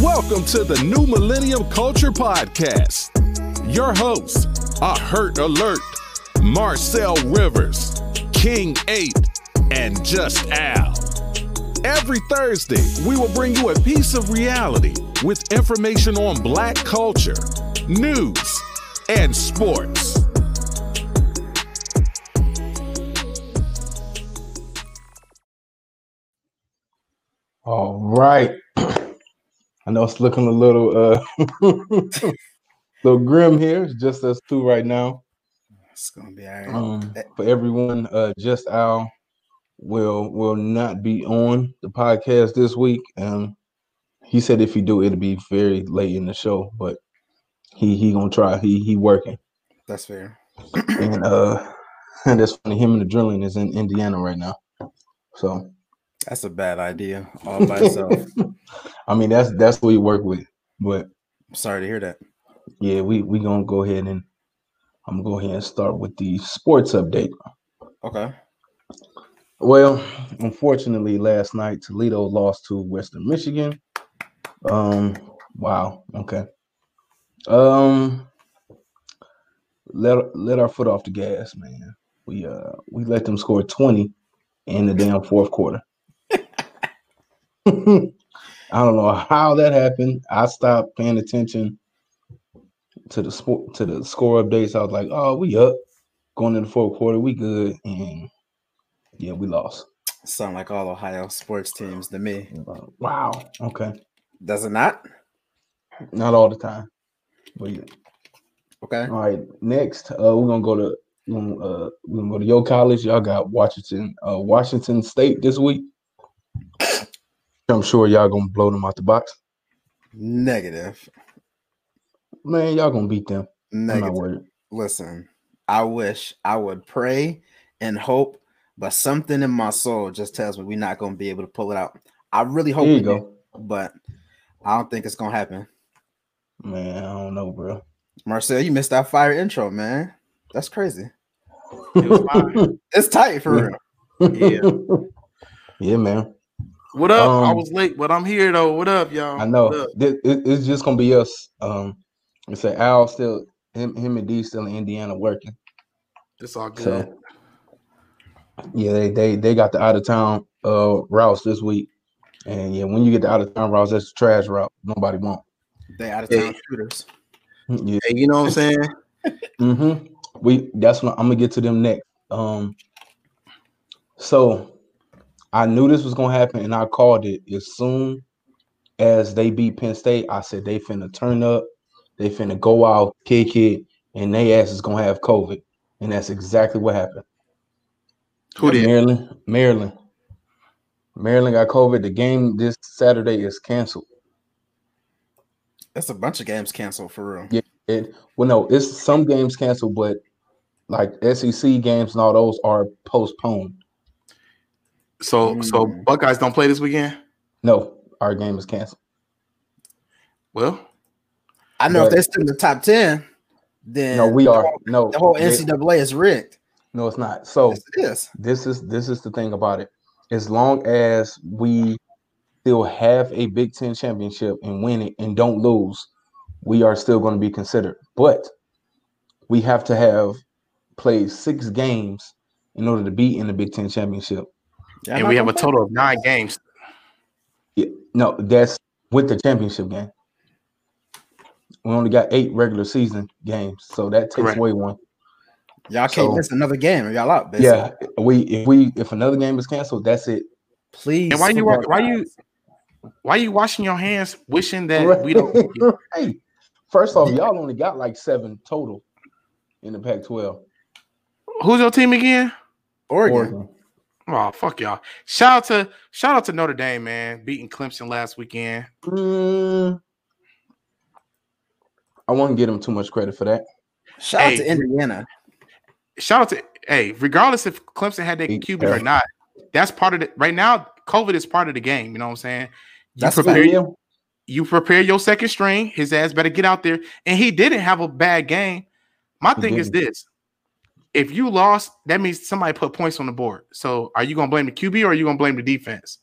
Welcome to the New Millennium Culture Podcast. Your hosts are Hurt Alert, Marcel Rivers, King 8, and Just Al. Every Thursday, we will bring you a piece of reality with information on black culture, news, and sports. All right. I know it's looking a little uh little grim here. It's just us two right now. It's gonna be all right. Um, for everyone, uh just Al will will not be on the podcast this week. Um he said if he do, it'll be very late in the show, but he he gonna try. He he working. That's fair. And uh and that's funny, him and the drilling is in Indiana right now. So That's a bad idea all by itself. I mean that's that's what we work with. But Sorry to hear that. yeah, we we gonna go ahead and I'm gonna go ahead and start with the sports update. Okay. Well, unfortunately, last night Toledo lost to Western Michigan. Um, wow. Okay. Um, let let our foot off the gas, man. We uh we let them score 20 in the damn fourth quarter. I don't know how that happened. I stopped paying attention to the sport to the score updates. I was like, oh, we up going in the fourth quarter, we good, and yeah, we lost. Sound like all Ohio sports teams to me. Uh, wow. Okay. Does it not? Not all the time. But yeah. Okay. All right. Next, uh, we're gonna go to uh, we're gonna go to your college. Y'all got Washington, uh, Washington State this week. I'm sure y'all gonna blow them out the box. Negative. Man, y'all gonna beat them. Negative. Listen, I wish I would pray and hope, but something in my soul just tells me we're not gonna be able to pull it out. I really hope There you we go. do, but I don't think it's gonna happen. Man, I don't know, bro. Marcel, you missed that fire intro, man. That's crazy. It was fine. It's tight for real. Yeah. yeah, man. What up? I Um, was late, but I'm here though. What up, y'all? I know. What? This, it- it's just gonna be us. Um, it's a Al still him, him and D still in Indiana working. It's all good. So yeah, they they they got the out of town uh routes this week. And yeah, when you get the out of town routes, that's the trash route. Nobody want. They out of Hey. town shooters. Yeah. hey, you know what I'm saying? Mm-hmm. We that's what I'm gonna get to them next. Um so I knew this was gonna happen and I called it as soon as they beat Penn State. I said they finna turn up, they finna go out, kick it, and they ass is gonna have COVID. And that's exactly what happened. Who did? Maryland, Maryland. Maryland got COVID. The game this Saturday is canceled. That's a bunch of games canceled for real. Yeah. It well, no, it's some games canceled, but like SEC games and all those are postponed. So, so Mm. Buckeyes don't play this weekend. No, our game is canceled. Well, I know But- if they're still in the top ten, then No, we are. No, the whole NCAA is rigged. no, it's not. So Yes, it is. this is this is the thing about it. As long as we still have a Big Ten championship and win it and don't lose, we are still going to be considered. But we have to have played six games in order to be in the Big Ten championship. Y'all and we have a total of nine games. Yeah, no, that's with the championship game. We only got eight regular season games, so that takes Correct. away one. Y'all can't So- miss another game y'all out. Basically. Yeah, we if we if another game is canceled, that's it. please. And why you football wa- why you guys. why you washing your hands, wishing that we don't? Right. First off, y'all only got like seven total in the Pac-12. Who's your team again? Oregon? Oregon. Oh fuck y'all! Shout out to shout out to Notre Dame, man, beating Clemson last weekend. Mm, I won't give them too much credit for that. Shout out to Indiana. Shout out to hey, regardless if Clemson had their Hey, QB or not, that's part of the right now. COVID is part of the game. You know what I'm saying? You That's prepare fair. Yeah, you prepare your second string. His ass better get out there. And he didn't have a bad game. My He thing is didn't. this: if you lost, that means somebody put points on the board. So are you gonna blame the QB or are you gonna blame the defense?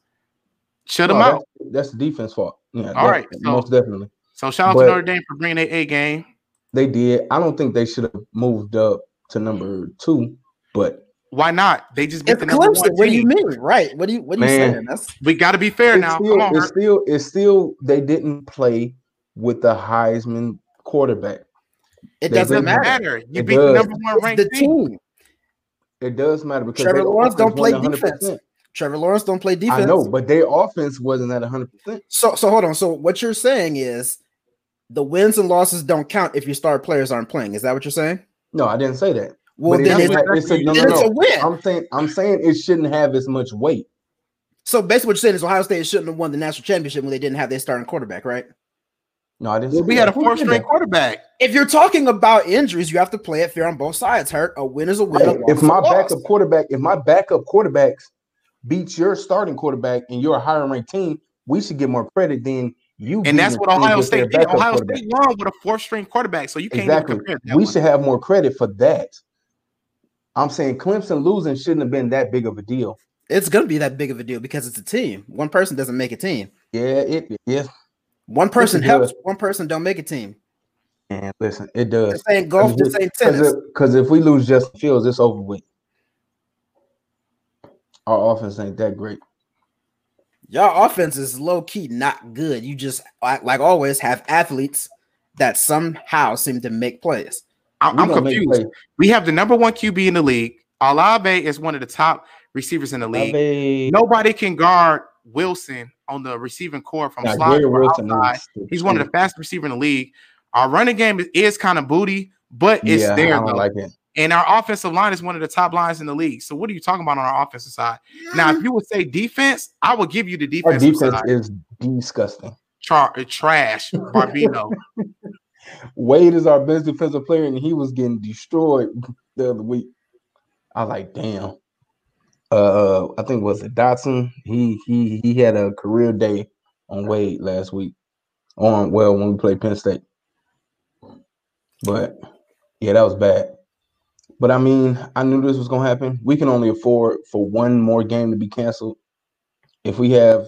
Shut him No, out. that's- that's the defense fault. Yeah, All that- right, so- most definitely So shout out But- to Notre Dame for bringing their A game. they did. I don't think they should have moved up to number two, but Why not? They just beat It's the number Clemson. one What do you mean? Right. What do you what are you saying? That's We got to be fair it's now. still, Come on, it's Hurt. still, it's still, they didn't play with the Heisman quarterback. It They doesn't didn't matter. matter. You It beat the does. number one ranked the team. team. It does matter because Trevor Lawrence don't play wasn't defense. Trevor Lawrence don't play defense. I know, but their offense wasn't at 100%. So so hold on. So what you're saying is the wins and losses don't count if your star players aren't playing. Is that what you're saying? No, I didn't say that. Well, But then, it's, it's, it's a, no, then no, it's a win. I'm saying, I'm saying it shouldn't have as much weight. so basically, what you're saying is Ohio State shouldn't have won the national championship when they didn't have their starting quarterback, right? No, I didn't. Well, we had a Who four string quarterback. If you're talking about injuries, you have to play it fair on both sides. Hurt a win is a win. Right. loss If is a my loss. backup quarterback, if my backup quarterbacks beats your starting quarterback and you're a higher ranked team, we should get more credit than you. And that's what Ohio State did. Ohio. State won with a four string quarterback. So you can't Exactly. even compare that We one. should have more credit for that. I'm saying Clemson losing shouldn't have been that big of a deal. it's gonna be that big of a deal because it's a team. One person doesn't make a team. Yeah, it yeah. One person it helps. One person don't make a team. And listen, it does. This ain't golf. This ain't tennis. Because if we lose Justin Fields, it's over with. Our offense ain't that great. Y'all offense is low key not good. You just like, like always have athletes that somehow seem to make plays. I'm, We I'm confused. plays. We have the number one QB in the league. Olave is one of the top receivers in the league. Ave- Nobody can guard Wilson on the receiving core from Nah, slot or outside. He's one of the fastest receiver in the league. Our running game is, is kind of booty, but it's yeah, there I don't though. like it. and our offensive line is one of the top lines in the league. So what are you talking about on our offensive side? Now, if you would say defense, I would give you the defense. Our defense side. is disgusting. Char- uh, trash, Barbino. Wade is our best defensive player, and he was getting destroyed the other week. I was like, damn. Uh, I think was it Dotson. He he he had a career day on Wade last week. On well when we played Penn State. But yeah, that was bad. But I mean, I knew this was gonna happen. We can only afford for one more game to be canceled. If we have,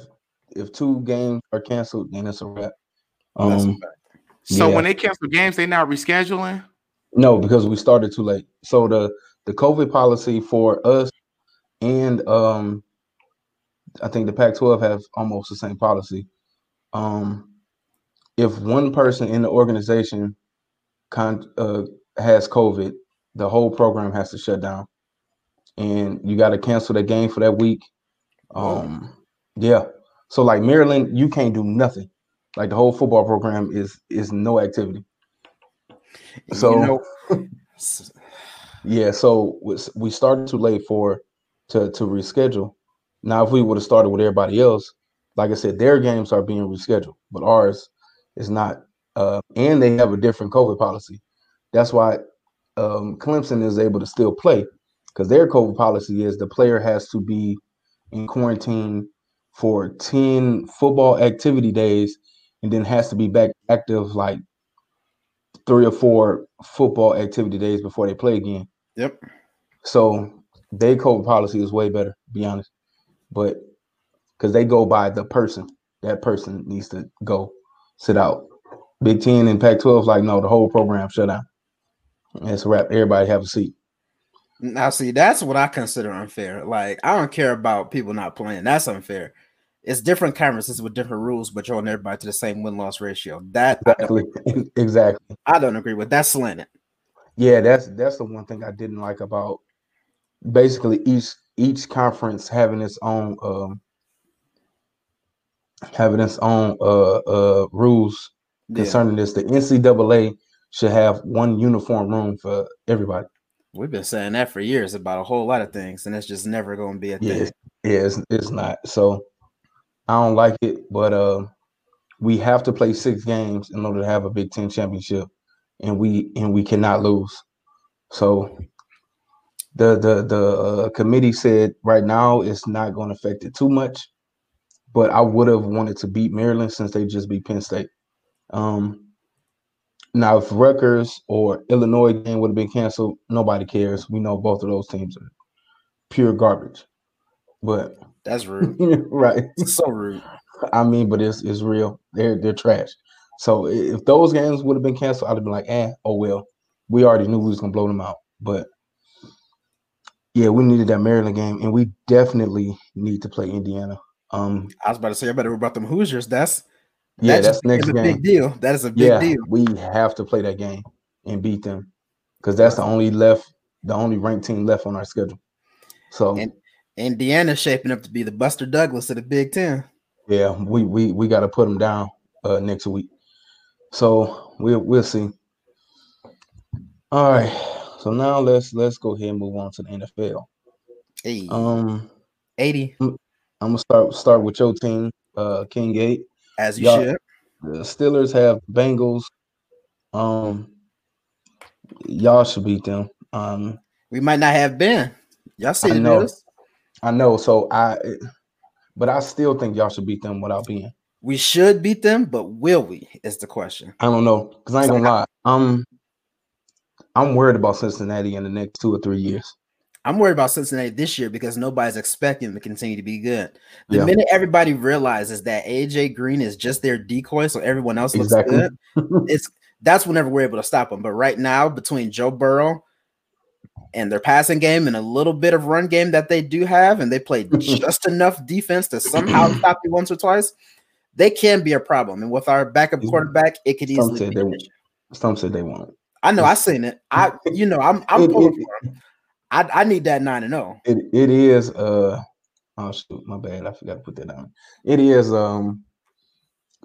if two games are canceled, then it's a wrap. Um, fact. so Yeah. when they cancel games, they now rescheduling. no, because we started too late. So the the COVID policy for us and um, I think the Pac-12 have almost the same policy. Um, if one person in the organization con- uh, has COVID, the whole program has to shut down, and you got to cancel the game for that week. Um, yeah. So like Maryland, you can't do nothing. Like the whole football program is is no activity. So you know, yeah, so we started too late for to to reschedule. Now, if we would have started with everybody else, like I said, their games are being rescheduled, but ours is not. Uh, and they have a different COVID policy. That's why um, Clemson is able to still play because their COVID policy is the player has to be in quarantine for 10 football activity days and then has to be back active like three or four football activity days before they play again. Yep. So their COVID policy is way better, to be honest. But because they go by the person, that person needs to go sit out. Big Ten and Pac 12, like, no, the whole program shut down. It's a wrap. Everybody have a seat. Now, see, that's what I consider unfair. Like, I don't care about people not playing. That's unfair. It's different conferences with different rules, but you're holding everybody to the same win loss ratio. That I Exactly. exactly. I don't agree with. That's slanted. Yeah, that's that's the one thing I didn't like about basically each each conference having its own um having its own uh uh rules Yeah. concerning this. The NCAA should have one uniform room for everybody. We've been saying that for years about a whole lot of things, and it's just never going to be a Yeah, thing. yeah, it's, it's not. So I don't like it, but uh, we have to play six games in order to have a Big Ten championship, and we and we cannot lose. So the the the uh, committee said right now it's not going to affect it too much, but I would have wanted to beat Maryland since they just beat Penn State. Um, now, if Rutgers or Illinois game would have been canceled, nobody cares. We know both of those teams are pure garbage. But That's rude. right, so rude. I mean, but it's it's real. They're they're trash. So if those games would have been canceled, I'd have been like, eh, oh well. We already knew we was gonna blow them out. But yeah, we needed that Maryland game, and we definitely need to play Indiana. Um, I was about to say, I better about them Hoosiers. That's yeah, that that's just next a game. big deal. That is a big yeah, deal. we have to play that game and beat them because that's the only left, the only ranked team left on our schedule. So And- Indiana's shaping up to be the Buster Douglas of the Big Ten. yeah, we we we got to put them down uh, next week. So we'll we'll see. All right. So now let's let's go ahead and move on to the NFL. Hey, Um, 80 I'm gonna start start with your team, uh, King Eight. as you y'all- should. The Steelers have Bengals. Um, y'all should beat them. Um, We might not have been. Y'all see I the know. news? I know. So I, but I still think y'all should beat them without being. We should beat them, but will we? Is the question. I don't know because I ain't gonna lie. I'm, I'm worried about Cincinnati in the next two or three years. I'm worried about Cincinnati this year because nobody's expecting them to continue to be good. The Yeah. minute everybody realizes that AJ Green is just their decoy, so everyone else looks Exactly. good, it's that's whenever we're able to stop them. But right now, between Joe Burrow and their passing game and a little bit of run game that they do have, and they play just enough defense to somehow stop you once or twice, they can be a problem. And with our backup quarterback, it could Some easily said be. they. Some said they won't. I know, I seen it. I, you know, I'm, I'm It- pulling it- for him. I, I need that nine and oh. zero. It it is. Uh, oh shoot, my bad. I forgot to put that down. It is. Um,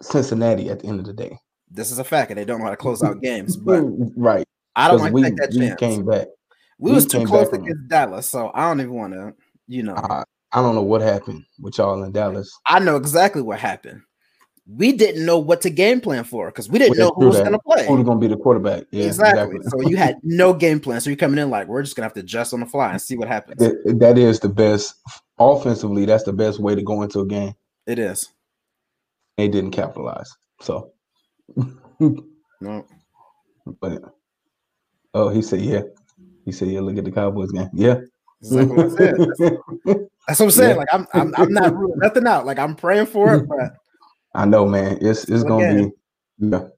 Cincinnati at the end of the day. This is a fact, and they don't know how to close out games. But right. I don't like we, to take that we chance. came back. we we was too close back from- against Dallas, so I don't even want to. You know, I, I don't know what happened with y'all in Dallas. I know exactly what happened. We didn't know what to game plan for because we didn't know who was going to play. Who Who's gonna be the quarterback? Yeah, exactly. So you had no game plan. So you're coming in like we're just gonna have to adjust on the fly and see what happens. That- that is the best offensively. That's the best way to go into a game. It is. They didn't capitalize. So, No. but oh, he said yeah. He said yeah. Look at the Cowboys game. Yeah. Exactly what. That's, that's what I'm saying. Yeah. Like I'm, I'm, I'm not ruling nothing out. Like I'm praying for it, but I know, man. It's it's Still gonna game. be yeah.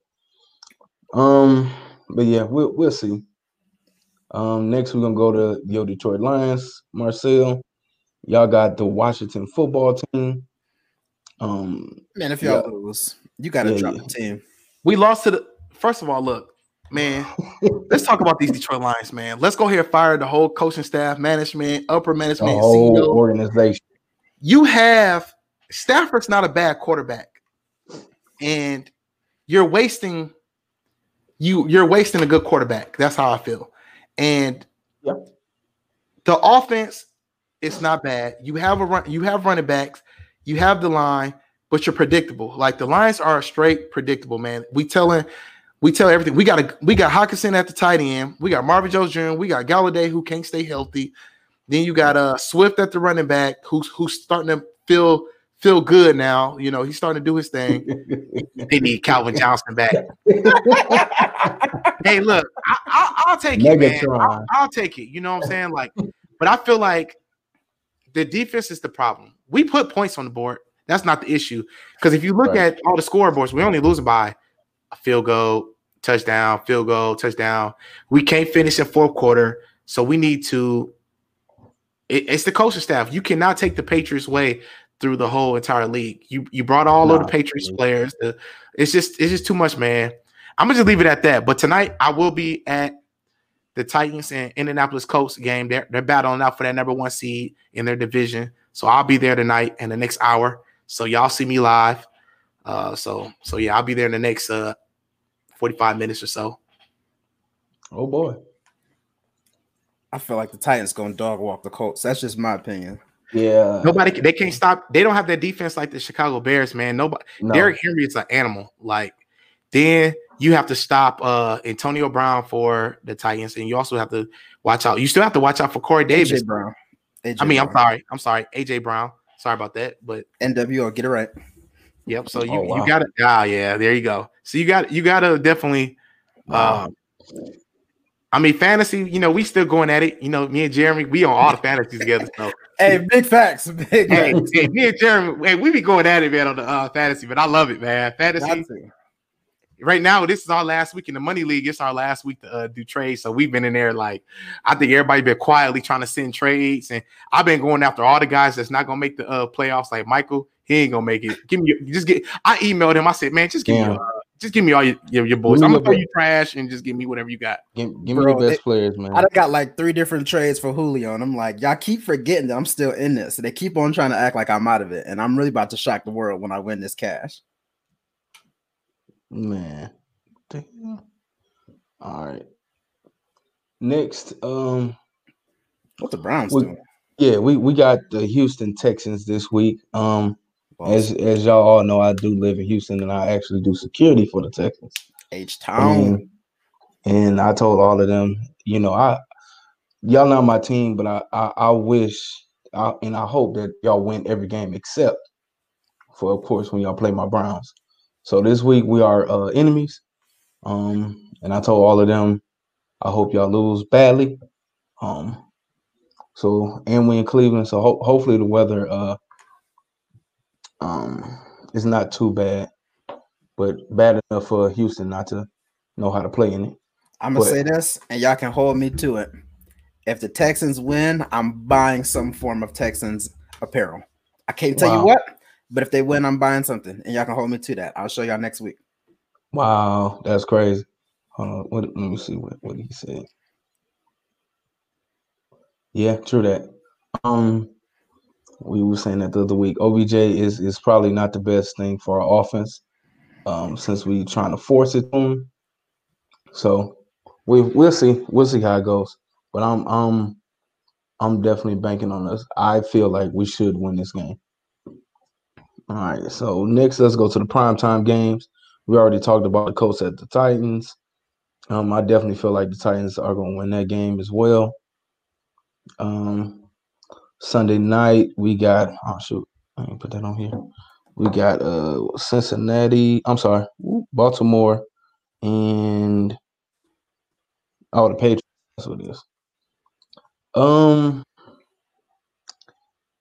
Um, but yeah, we'll we'll see. Um, next we're gonna go to your Detroit Lions, Marcel. Y'all got the Washington football team. Um, man, if y'all Yeah. lose, you got to Yeah, drop yeah. the team. We lost to the first of all, look, man. let's talk about these Detroit Lions, man. Let's go ahead and fire the whole coaching staff, management, upper the management, whole CEO. organization. you have Stafford's not a bad quarterback, and you're wasting you you're wasting a good quarterback. That's how I feel. And Yep. the offense is not bad. You have a run, you have running backs, you have the line, but you're predictable. Like the Lions are straight predictable, man. We telling we tell everything. We got a we got Hockenson at the tight end. We got Marvin Jones Jr. We got Golladay who can't stay healthy. Then you got uh Swift at the running back who's who's starting to feel feel good now. You know, he's starting to do his thing. they need Calvin Johnson back. hey, look, I, I, I'll take it, man. I'll, I'll take it. You know what I'm saying? Like, but I feel like the defense is the problem. We put points on the board. That's not the issue. Because if you look Right. at all the scoreboards, we only lose by a field goal, touchdown, field goal, touchdown. We can't finish in fourth quarter, so we need to. it- it's the coaching staff. You cannot take the Patriots way through the whole entire league. You you brought all of the Patriots dude. players. It's just it's just too much, man. I'm gonna just leave it at that. But tonight I will be at the Titans and Indianapolis Colts game. They're they're battling out for that number one seed in their division. So I'll be there tonight in the next hour. So y'all see me live. Uh, so so yeah, I'll be there in the next uh 45 minutes or so. oh boy. I feel like the Titans going to dog walk the Colts. That's just my opinion. Yeah. Nobody they can't stop. They don't have that defense like the Chicago Bears, man. Nobody. No. Derrick Henry is an animal. Like then you have to stop uh Antonio Brown for the Titans, and you also have to watch out. You still have to watch out for Corey Davis. AJ Brown. AJ I mean, I'm sorry. I'm sorry, AJ Brown. Sorry about that, but NWO, get it right. yep. So you Oh, wow. you got to ah yeah, there you go. So you got you got to definitely. Wow. Um, I mean, fantasy. You know, we still going at it. You know, me and Jeremy, we on all the fantasies together. So Hey, big facts. Big hey, facts. hey, me and Jeremy, hey, we be going at it, man, on the uh, fantasy, but I love it, man. Fantasy. Right now, this is our last week in the money league. It's our last week to uh, do trades. So we've been in there like I think everybody been quietly trying to send trades, and I've been going after all the guys that's not gonna make the uh, playoffs. Like Michael, he ain't gonna make it. Give me your, just get. I emailed him. I said, man, just give me Damn. your, uh, just give me all your your, your boys. I'm gonna throw you trash and just give me whatever you got. Give, give me Bro, the best they- players, man. I done got like three different trades for Julio, and I'm like, y'all keep forgetting that I'm still in this. So they keep on trying to act like I'm out of it, and I'm really about to shock the world when I win this cash. Man. Damn. All right. Next, um, What the Browns We- doing? yeah, we we got the Houston Texans this week. Um, Well, as as y'all all know, I do live in Houston, and I actually do security for the Texans. H Town. And, and I told all of them, you know, I y'all not my team, but I I, I wish I, and I hope that y'all win every game except for, of course, when y'all play my Browns. So this week we are uh, enemies. Um, and I told all of them, I hope y'all lose badly. Um, so and we in Cleveland, so ho- hopefully the weather uh um it's not too bad, but bad enough for Houston not to know how to play in it. I'm gonna But- say this, and y'all can hold me to it. If the Texans win, I'm buying some form of Texans apparel. I can't tell you what, but if they win, I'm buying something, and y'all can hold me to that. I'll show y'all next week. Wow, that's crazy. Hold on, what, let me see what, what he said. Yeah, true that. Um, we were saying that the other week. OBJ is is probably not the best thing for our offense, um, since we're trying to force it him. So we we'll see we'll see how it goes. But I'm um I'm definitely banking on us. I feel like we should win this game. All right, so next let's go to the primetime games. We already talked about the Colts at the Titans. Um, I definitely feel like the Titans are going to win that game as well. Um, Sunday night we got oh shoot, I didn't put that on here. We got uh Cincinnati. I'm sorry, Baltimore, and oh the Patriots. That's what it is. Um,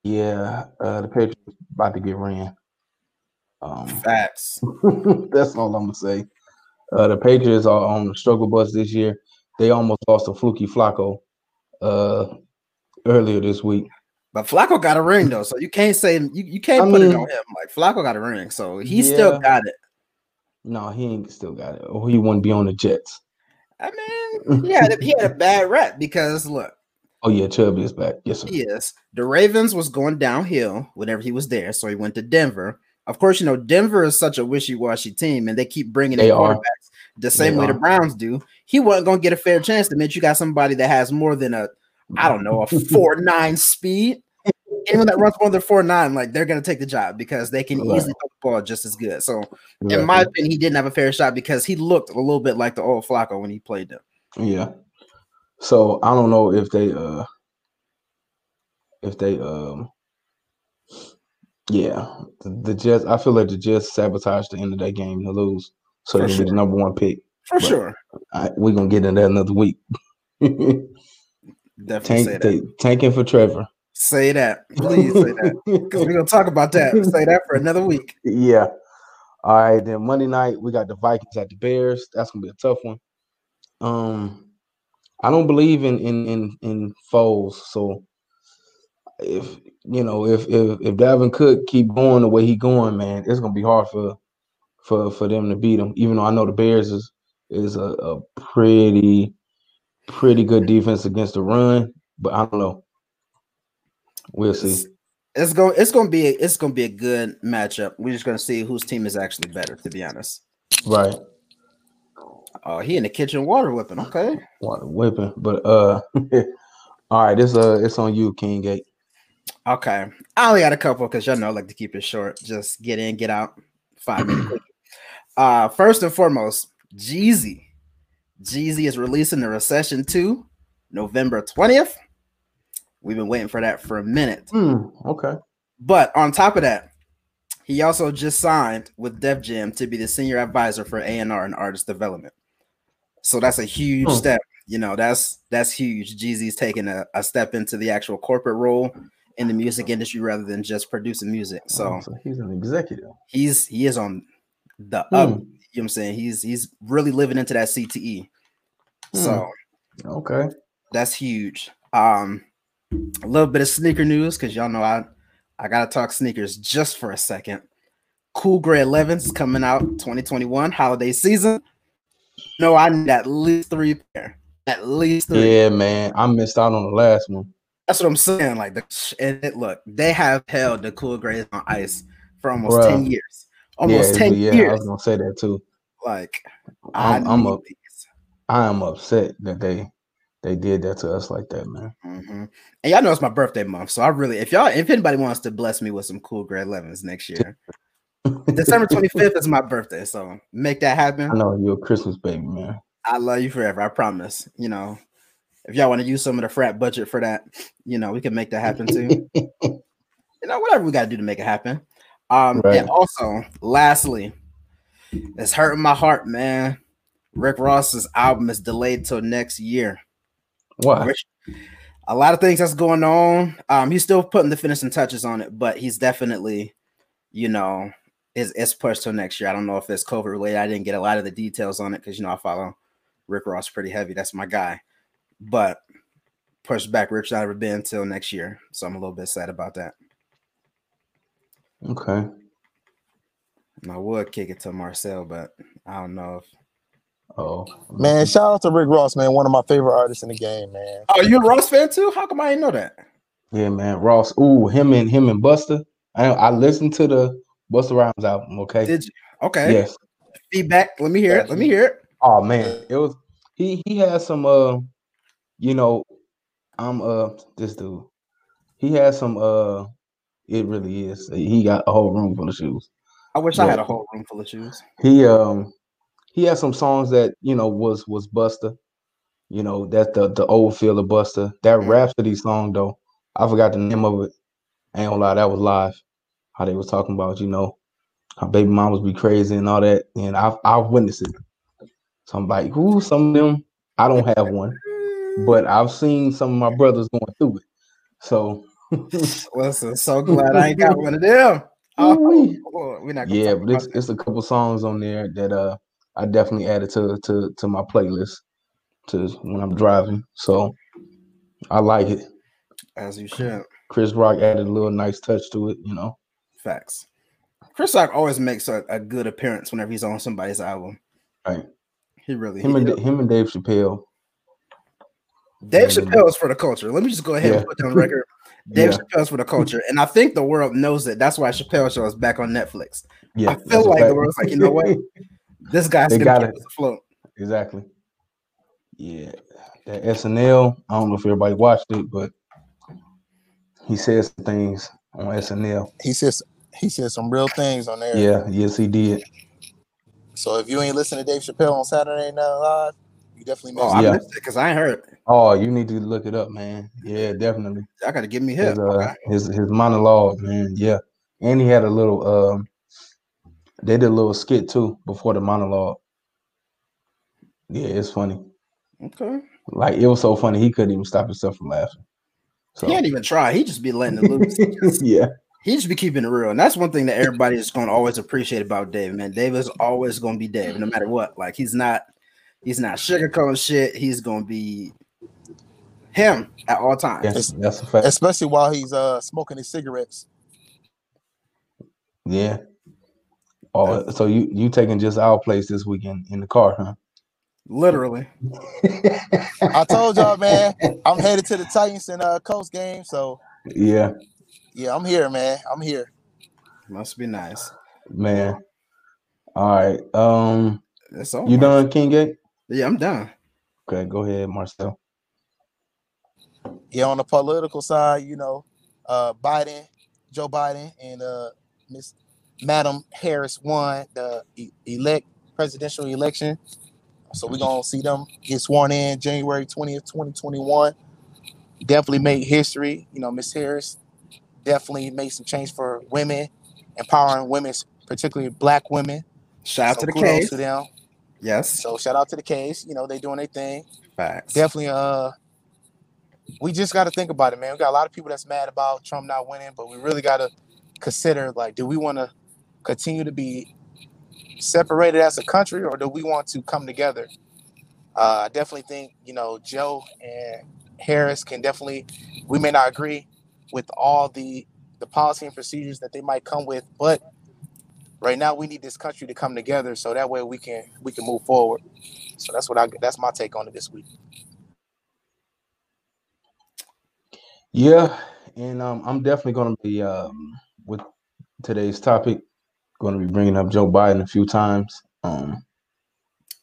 yeah, uh, the Patriots about to get ran. Um, Facts. that's all I'm gonna say. Uh, the Patriots are on the struggle bus this year. They almost lost to Fluky Flacco uh, earlier this week. But Flacco got a ring though, so you can't say you, you can't I put it on him. Like Flacco got a ring, so he Yeah. still got it. No, he ain't still got it. Or he wouldn't be on the Jets. I mean, he had a, he had a bad rep because look, Oh yeah, Chubb is back. Yes, sir. yes, the Ravens was going downhill whenever he was there, so he went to Denver. Of course, you know Denver is such a wishy-washy team, and they keep bringing They in are. quarterbacks the same They way the. Browns do. He wasn't going to get a fair chance to admit you got somebody that has more than a, I don't know, a four nine speed. Anyone that runs more than four nine, like they're going to take the job because they can Right. easily throw the ball just as good. So, in my opinion, he didn't have a fair shot because he looked a little bit like the old Flacco when he played them. Yeah. So I don't know if they uh if they um yeah the, the Jets I feel like the Jets sabotaged the end of that game to lose so they can be the number one pick. For Right. sure. I, we're gonna get into that another week. Definitely say that. ta- tanking for Trevor. Say that. Please say that. Because we're gonna talk about that. Say that for another week. yeah. All right, then Monday night we got the Vikings at the Bears. That's gonna be a tough one. Um, I don't believe in in in in Foles, so if you know if if if Dalvin Cook keep going the way he going, man, it's gonna be hard for for for them to beat him. Even though I know the Bears is is a, a pretty pretty good defense against the run, but I don't know. We'll see. It's, it's going it's gonna be a, it's gonna be a good matchup. We're just gonna see whose team is actually better, to be honest. Right. Oh, he in the kitchen water whipping. Okay. Water whipping. But uh all right, this uh it's on you, King Gate. Okay. I only got a couple because y'all know I like to keep it short. Just get in, get out. Five minutes. Uh first and foremost, Jeezy. Jeezy is releasing the recession 2 November 20th. We've been waiting for that for a minute. Hmm, okay. But on top of that, he also just signed with Def Jam to be the senior advisor for A&R and artist development. So that's a huge Hmm. step. You know, that's that's huge. Jeezy's taking a, a step into the actual corporate role in the music industry rather than just producing music. So Oh, he's an executive. he's he is on the Hmm. up. You know what I'm saying? He's he's really living into that CTE. So Okay. that's huge. Um a little bit of sneaker news because y'all know I I gotta talk sneakers just for a second. Cool Gray 11s coming out 2021 holiday season. No, I need at least three pair. At least three. Yeah, man. I missed out on the last one. That's what I'm saying. Like the and it, look, they have held the cool grays on ice for almost Bruh. 10 years. Almost yeah, 10 yeah, I was gonna say that too. Like I I'm, I'm need up. I am upset that they they did that to us like that, man. Mhm. And y'all know it's my birthday month, so I really, if y'all, if anybody wants to bless me with some cool grade 11s next year, December 25th is my birthday, so make that happen. I know you're a Christmas baby, man. I love you forever, I promise. You know, if y'all want to use some of the frat budget for that, you know, we can make that happen too. you know, whatever we got to do to make it happen. Um, Right. and also, lastly, it's hurting my heart, man. Rick Ross's album is delayed till next year. Which a lot of things that's going on. Um, he's still putting the finishing touches on it, but he's definitely, you know, is it's pushed till next year. I don't know if it's COVID related. I didn't get a lot of the details on it because you know I follow Rick Ross pretty heavy. That's my guy, but pushed back Rich not ever been until next year. So I'm a little bit sad about that. Okay. And I would kick it to Marcel, but I don't know if. Oh Man, shout out to Rick Ross, man. One of my favorite artists in the game, man. Oh, you a Ross fan too? How come I didn't know that? Yeah, man. Ross. Ooh, him and him and Busta. I I listened to the Busta Rhymes album. Okay. Did you? Okay. Yes. Feedback. Let me hear it. Let me hear it. Oh man, it was he he had some uh you know, I'm uh this dude. He had some uh it really is. He got a whole room full of shoes. I wish I had a whole room full of shoes. He um he had some songs that you know was was Busta. You know, that the the old feel of Busta. That Mhm. Rhapsody song though, I forgot the name of it. I ain't gonna lie, that was live. How they was talking about, you know, how baby mamas be crazy and all that. And I've I've witnessed it. So I'm like, ooh, some of them, I don't have one, but I've seen some of my brothers going through it. So Listen, so glad I ain't got one of them. Oh, we're not gonna yeah, but it's it's a couple songs on there that uh I definitely added to to to my playlist to when I'm driving. So I like it. as you should. Chris Rock added a little nice touch to it, you know. Facts. Chris Rock always makes a, a good appearance whenever he's on somebody's album. Right. He really. Him he and him and Dave Chappelle. Dave. Chappelle is for the culture. Let me just go ahead Yeah. and put on record. Dave Yeah. Chappelle's for the culture, and I think the world knows it. That's why Chappelle Show is back on Netflix. Yeah, I feel like the world's like, you know what? This guy's They gonna got keep it. us afloat. exactly. Yeah. That SNL, I don't know if everybody watched it, but he says things on SNL. He says he said some real things on there. Yeah, yes, he did. So if you ain't listen to Dave Chappelle on Saturday Night Live, you definitely Oh, missed. I missed it because I ain't heard. Oh, you need to look it up, man. Yeah, definitely. I gotta give me hit. his uh, his his monologue, man. Yeah, and he had a little um, they did a little skit too before the monologue. Yeah, it's funny. Okay. Like it was so funny he couldn't even stop himself from laughing. So He ain't even try. He just be letting it loose. Yeah, he just be keeping it real, and that's one thing that everybody is going to always appreciate about Dave. Man, Dave is always going to be Dave, no matter what. Like he's not, he's not sugarcoating shit. He's going to be him at all times. that's, that's a fact. Especially while he's uh smoking his cigarettes. Yeah. Oh, so you you taking just our place this weekend in the car, huh? Literally. I told y'all, man, I'm headed to the Titans and uh Colts game. So Yeah, yeah, I'm here, man. I'm here. Must be nice. man. All right. Um, That's all. you done, King Gate? Yeah, I'm done. Okay, go ahead, Marcel. Yeah, on the political side, you know, uh Biden, Joe Biden, and uh Miss Madam Harris won the elect presidential election. So we're gonna see them get sworn in January 20th, 2021. Definitely made history. You know, Miss Harris definitely made some change for women, empowering women, particularly black women. Shout out So to the case. to them. Yes. So shout out to the case. You know, they doing their thing. Facts. Definitely uh we just got to think about it, man. We got a lot of people that's mad about Trump not winning, but we really got to consider like, do we want to continue to be separated as a country, or do we want to come together? Uh, I definitely think you know Joe and Harris can definitely. We may not agree with all the the policy and procedures that they might come with, but right now we need this country to come together so that way we can we can move forward. So that's what I that's my take on it this week. Yeah, and um, I'm definitely going to be um, with today's topic. Going to be bringing up Joe Biden a few times. Um,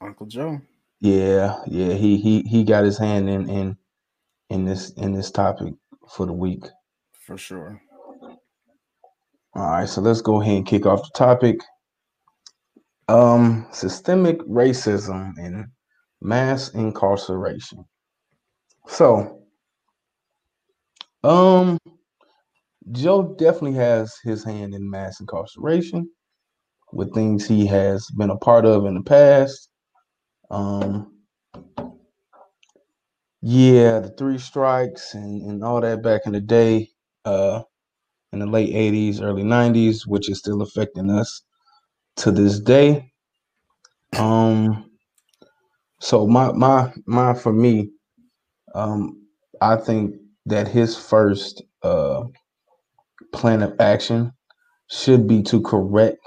Uncle Joe. yeah, yeah, he he he got his hand in in in this in this topic for the week. For sure. All right, so let's go ahead and kick off the topic. Um, systemic racism and mass incarceration. So, um, Joe definitely has his hand in mass incarceration with things he has been a part of in the past. Um, yeah, the three strikes and, and all that back in the day, uh, in the late 80s, early 90s, which is still affecting us to this day. Um, so my my my for me, um, I think that his first uh plan of action should be to correct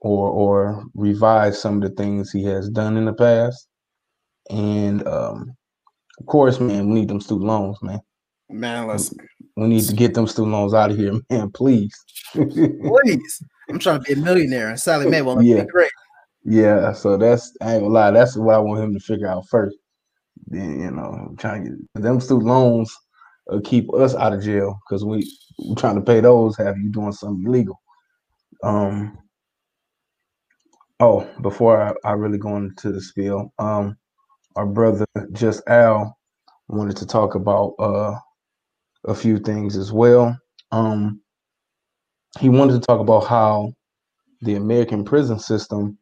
or or revise some of the things he has done in the past. And um of course, man, we need them student loans, man. Man, listen, We need to get them student loans out of here, man, please. please. I'm trying to be a millionaire, and Sallie Mae will Yeah. be great. yeah, so that's I ain't gonna lie, that's what I want him to figure out first. Then you know, I'm trying to get them student loans uh, keep us out of jail because we we're trying to pay those, have you doing something illegal. Um oh, before I, I really go into the spiel, um our brother just Al wanted to talk about uh a few things as well. Um he wanted to talk about how the American prison system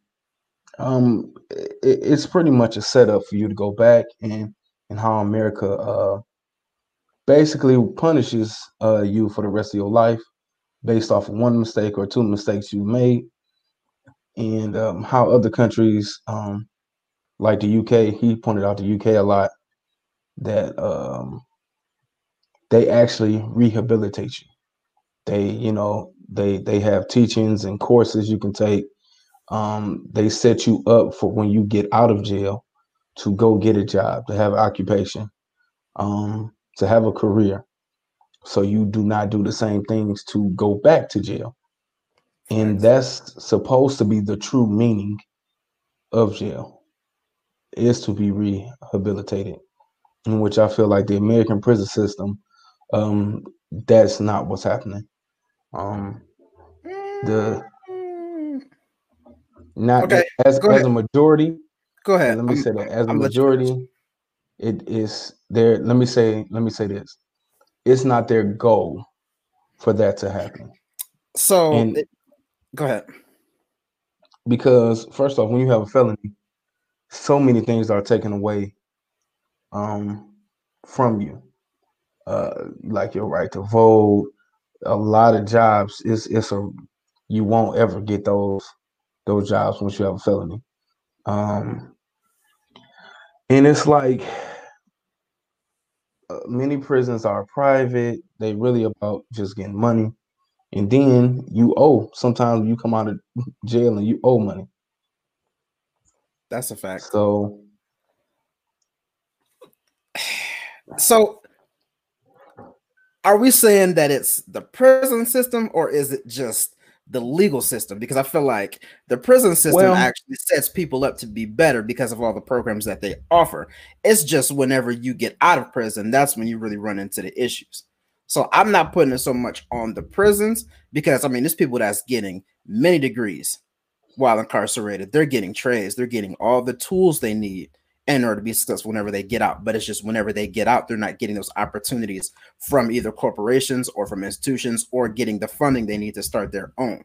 um it, it's pretty much a setup for you to go back and and how America uh basically punishes uh you for the rest of your life based off of one mistake or two mistakes you made and um, how other countries um like the UK he pointed out the UK a lot that um they actually rehabilitate you. They you know they they have teachings and courses you can take. Um they set you up for when you get out of jail to go get a job to have occupation um to have a career. So you do not do the same things to go back to jail and that's supposed to be the true meaning of jail is to be rehabilitated in which i feel like the american prison system um that's not what's happening. Um the not Okay, as, as a majority Go ahead. let me I'm- say that as a I'm let majority it is there let me say let me say this. It's not their goal for that to happen. So, and- go ahead. because first off when you have a felony so many things are taken away um from you. Uh like your right to vote a lot of jobs is it's a you won't ever get those those jobs once you have a felony. Um and it's like uh, many prisons are private. They really about just getting money and then you owe sometimes you come out of jail and you owe money That's a fact. so So, are we saying that it's the prison system or is it just the legal system? Because I feel like the prison system Well- actually sets people up to be better because of all the programs that they offer. It's just whenever you get out of prison, that's when you really run into the issues. So, I'm not putting it so much on the prisons because I mean, there's people that's getting many degrees while incarcerated. They're getting trades, they're getting all the tools they need in order to be successful whenever they get out. But it's just whenever they get out, they're not getting those opportunities from either corporations or from institutions or getting the funding they need to start their own.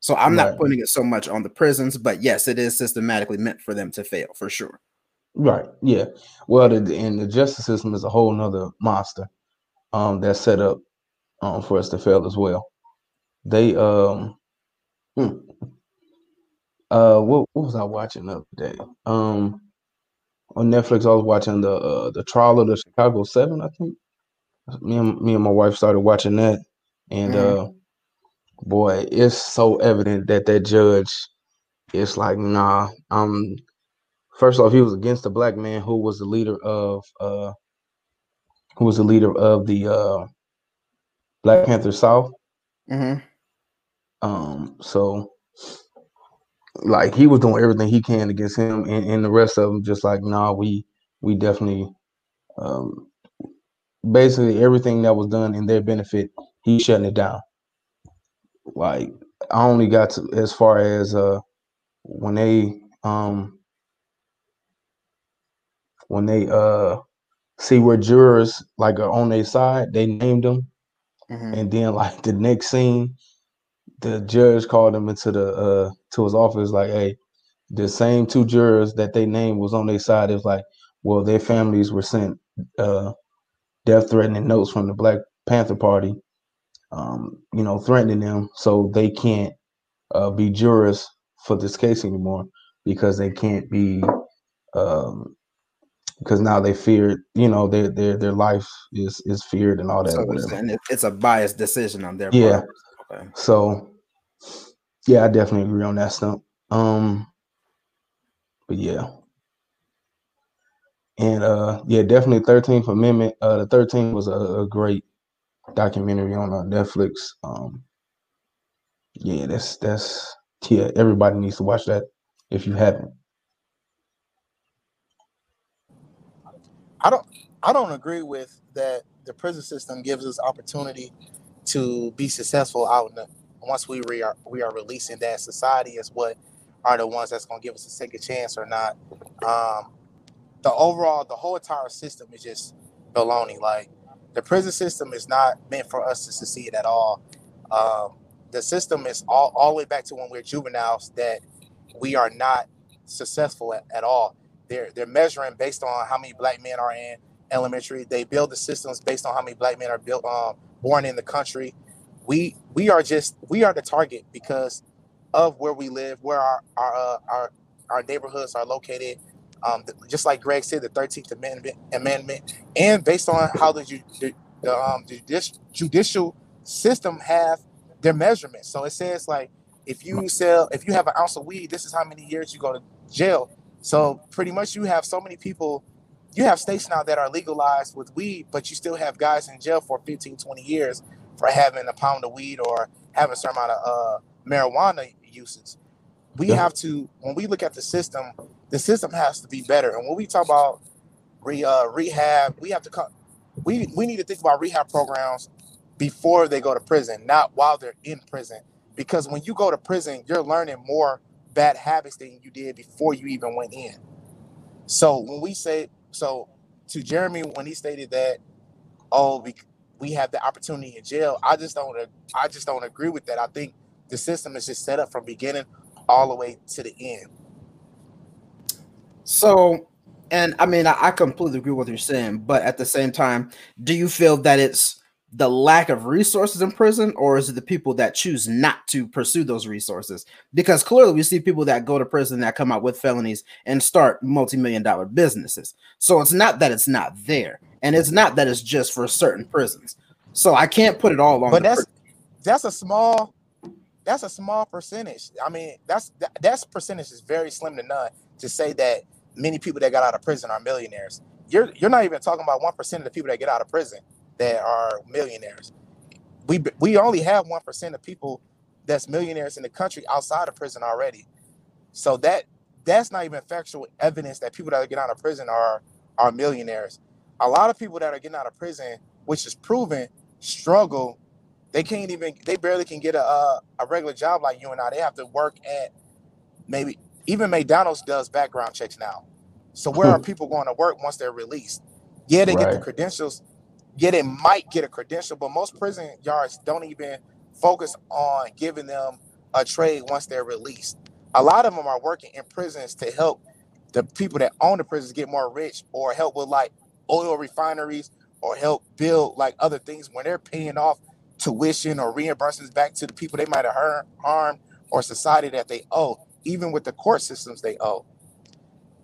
So I'm not putting it so much on the prisons, but yes, it is systematically meant for them to fail for sure. Right. Yeah. Well, the, and the justice system is a whole nother monster um, that's set up um, for us to fail as well. They um, hmm. uh, what, what was I watching the other day? Um, on Netflix, I was watching the uh, the trial of the Chicago Seven. I think me and me and my wife started watching that, and Mhm. uh, boy, it's so evident that that judge, it's like nah. Um, first off, he was against a black man who was the leader of uh, who was the leader of the uh, Black Panther South. hmm Um, so like he was doing everything he can against him, and, and the rest of them just like, nah, we we definitely, um, basically everything that was done in their benefit, he's shutting it down. Like I only got to as far as uh when they um when they uh see where jurors like are on their side, they named them, hmm and then like the next scene, the judge called him into the uh to his office like, hey, the same two jurors that they named was on their side. It was like, well, their families were sent uh death threatening notes from the Black Panther Party, um, you know, threatening them, so they can't uh, be jurors for this case anymore because they can't be um because now they feared, you know, their their their life is is feared and all that So or you're whatever. saying it- it's a biased decision on their Yeah. part. Okay. So yeah, I definitely agree on that stuff. Um but yeah. And uh yeah, definitely 13th Amendment. Uh the 13th was a, a great documentary on uh, Netflix. Um yeah, that's that's yeah, everybody needs to watch that if you haven't. I don't I don't agree with that the prison system gives us opportunity to be successful out in the once we re are we are releasing that society is what are the ones that's gonna give us a second chance or not. Um the overall the whole entire system is just baloney. Like the prison system is not meant for us to succeed at all. Um the system is all, all the way back to when we're juveniles that we are not successful at, at all they're they're measuring based on how many black men are in elementary. They build the systems based on how many black men are built um, born in the country. We we are just we are the target because of where we live, where our our uh, our, our neighborhoods are located. Um, th- just like Greg said, the Thirteenth Amendment, Amendment, and based on how the, ju- the, the um, judici- judicial system have their measurements. So it says like if you sell, if you have an ounce of weed, this is how many years you go to jail. So pretty much you have so many people, you have states now that are legalized with weed, but you still have guys in jail for 15, 20 years for having a pound of weed or having a certain amount of uh, marijuana uses. We Yeah. have to, when we look at the system, the system has to be better. And when we talk about re, uh, rehab, we have to come, we, we need to think about rehab programs before they go to prison, not while they're in prison. Because when you go to prison, you're learning more bad habits than you did before you even went in. So when we say so to Jeremy when he stated that oh we we have the opportunity in jail, I just don't I just don't agree with that. I think the system is just set up from beginning all the way to the end. So, and I mean, I, I completely agree with what you're saying, but at the same time, do you feel that it's the lack of resources in prison, or is it the people that choose not to pursue those resources? Because clearly, we see people that go to prison that come out with felonies and start multi-million dollar businesses. So it's not that it's not there, and it's not that it's just for certain prisons. So I can't put it all on. But that's pri- that's a small that's a small percentage. I mean, that's that, that's percentage is very slim to none to say that many people that got out of prison are millionaires. You're you're not even talking about one percent of the people that get out of prison that are millionaires. We we only have one percent of people that's millionaires in the country outside of prison already. So that that's not even factual evidence that people that are getting out of prison are are millionaires. A lot of people that are getting out of prison, which is proven, struggle. They can't even they barely can get a a, a regular job like you and I. They have to work at maybe even McDonald's does background checks now. So where are people going to work once they're released? Yeah, they get the Right. credentials. Yeah, they might get a credential, but most prison yards don't even focus on giving them a trade once they're released. A lot of them are working in prisons to help the people that own the prisons get more rich or help with like oil refineries or help build like other things when they're paying off tuition or reimbursements back to the people they might have har- harmed or society that they owe, even with the court systems they owe.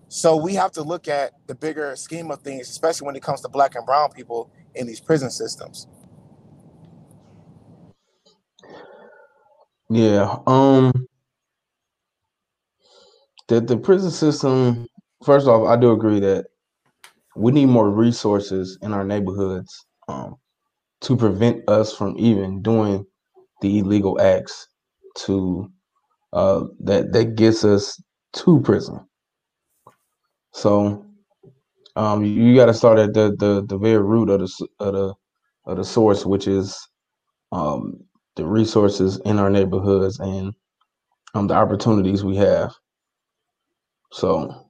So we have to look at the bigger scheme of things, especially when it comes to black and brown people in these prison systems. Yeah. Um the the prison system, first off, I do agree that we need more resources in our neighborhoods um, to prevent us from even doing the illegal acts to uh, that that gets us to prison. So um, you, got to start at the, the the very root of the of the of the source, which is um, the resources in our neighborhoods and um, the opportunities we have. So,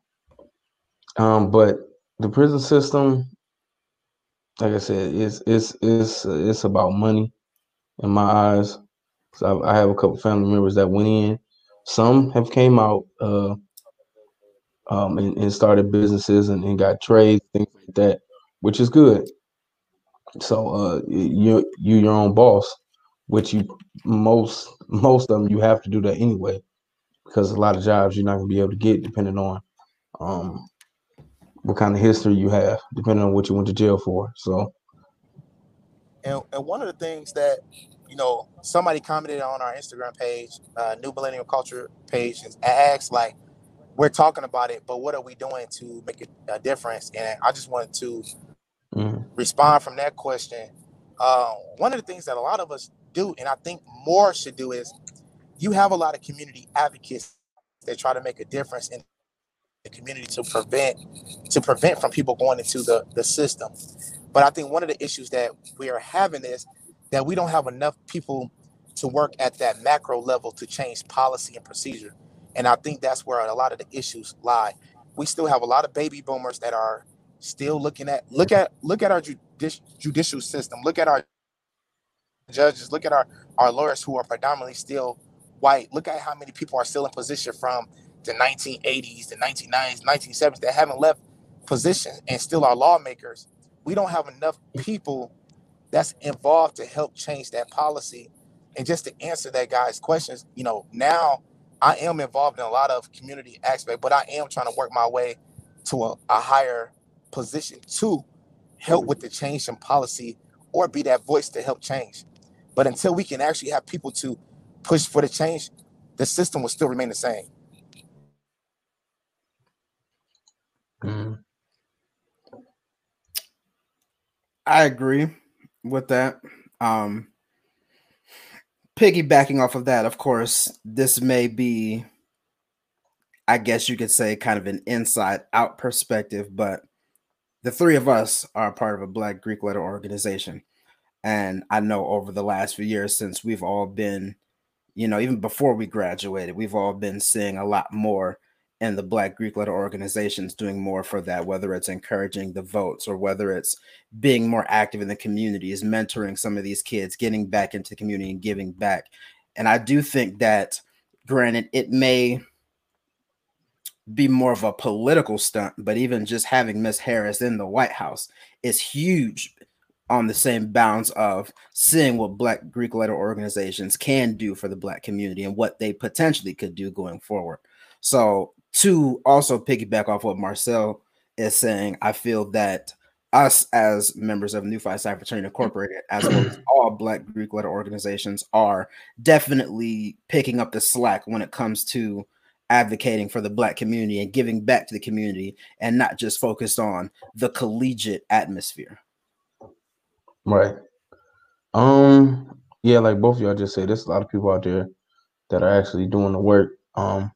um, but the prison system, like I said, is it's it's it's about money in my eyes. So I, I have a couple family members that went in. Some have came out uh, um, and, and started businesses and, and got trades, things like that, which is good. So uh, you you your own boss, which you most most of them you have to do that anyway, because a lot of jobs you're not gonna be able to get depending on um, what kind of history you have, depending on what you went to jail for. So And, and one of the things that, you know, somebody commented on our Instagram page, uh, New Millennial Culture page, and asked, like, we're talking about it, but what are we doing to make a difference? And I just wanted to mhm, respond from that question. Uh, one of the things that a lot of us do, and I think more should do, is you have a lot of community advocates that try to make a difference in the community to prevent to prevent from people going into the, the system. But I think one of the issues that we are having is that we don't have enough people to work at that macro level to change policy and procedure. And I think that's where a lot of the issues lie. We still have a lot of baby boomers that are still looking at look at look at our judici- judicial system, look at our judges, look at our, our lawyers who are predominantly still white. Look at how many people are still in position from the 1980s, the 1990s, 1970s that haven't left position and still are lawmakers. We don't have enough people that's involved to help change that policy. And just to answer that guy's questions, you know, now I am involved in a lot of community aspect, but I am trying to work my way to a, a higher position to help with the change in policy or be that voice to help change. But until we can actually have people to push for the change, the system will still remain the same. mhm. I agree with that. Um, piggybacking off of that, of course, this may be, I guess you could say, kind of an inside out perspective, but the three of us are part of a Black Greek letter organization. And I know over the last few years, since we've all been, you know, even before we graduated, we've all been seeing a lot more in the Black Greek letter organizations doing more for that, whether it's encouraging the votes or whether it's being more active in the community, is mentoring some of these kids, getting back into the community and giving back. And I do think that, granted, it may be more of a political stunt, but even just having Miss Harris in the White House is huge on the same bounds of seeing what Black Greek letter organizations can do for the Black community and what they potentially could do going forward. So, to also piggyback off what Marcel is saying, I feel that us as members of New Phi Psi Fraternity Incorporated, as well as all Black Greek letter organizations, are definitely picking up the slack when it comes to advocating for the Black community and giving back to the community, and not just focused on the collegiate atmosphere. right. Um, yeah, like both of y'all just said, there's a lot of people out there that are actually doing the work. Um,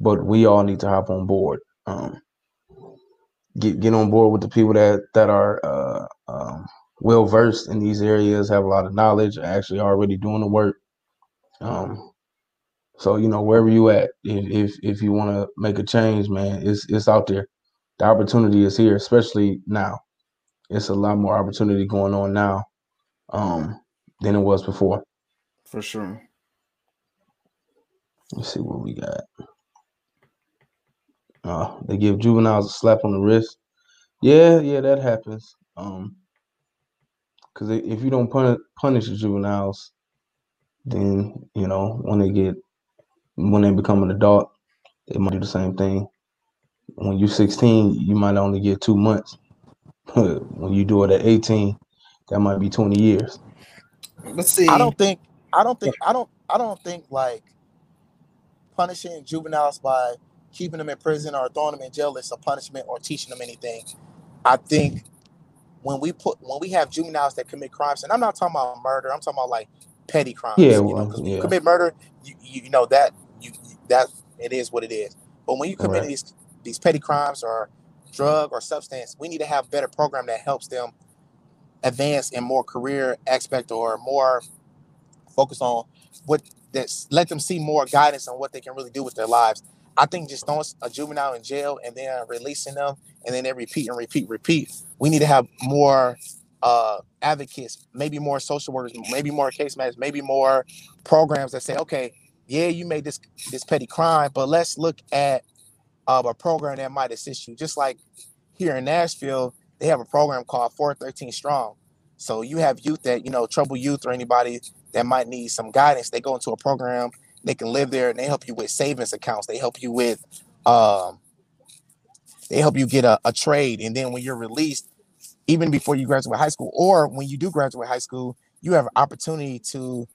but we all need to hop on board. Um, get get on board with the people that that are uh, um, well versed in these areas, have a lot of knowledge, actually already doing the work. Um, so you know wherever you at, if if, if you want to make a change, man, it's it's out there. The opportunity is here, especially now. It's a lot more opportunity going on now um, than it was before. For sure. Let's see what we got. Uh, they give juveniles a slap on the wrist. Yeah, yeah, that happens. Um, because if you don't punish punish the juveniles, then you know when they get when they become an adult, they might do the same thing. When you're 16, you might only get two months. when you do it at 18, that might be 20 years. Let's see. I don't think I don't think I don't I don't think like punishing juveniles by keeping them in prison or throwing them in jail is a punishment or teaching them anything. I think when we put when we have juveniles that commit crimes, and I'm not talking about murder, I'm talking about like petty crimes. Yeah, you well, know, yeah. you commit murder, you, you you know that you you- that it is what it is. But when you commit Right. these these petty crimes or drug or substance, we need to have a better program that helps them advance in more career aspect or more focus on what that's let them see more guidance on what they can really do with their lives. I think just throwing a juvenile in jail and then releasing them and then they repeat and repeat, repeat. We need to have more uh advocates, maybe more social workers, maybe more case managers, maybe more programs that say, okay, yeah, you made this this petty crime, but let's look at uh, a program that might assist you. Just like here in Nashville, they have a program called 413 Strong. So you have youth that, you know, trouble youth or anybody that might need some guidance. They go into a program, they can live there and they help you with savings accounts. They help you with um they help you get a, a trade. And then when you're released, even before you graduate high school, or when you do graduate high school, you have an opportunity to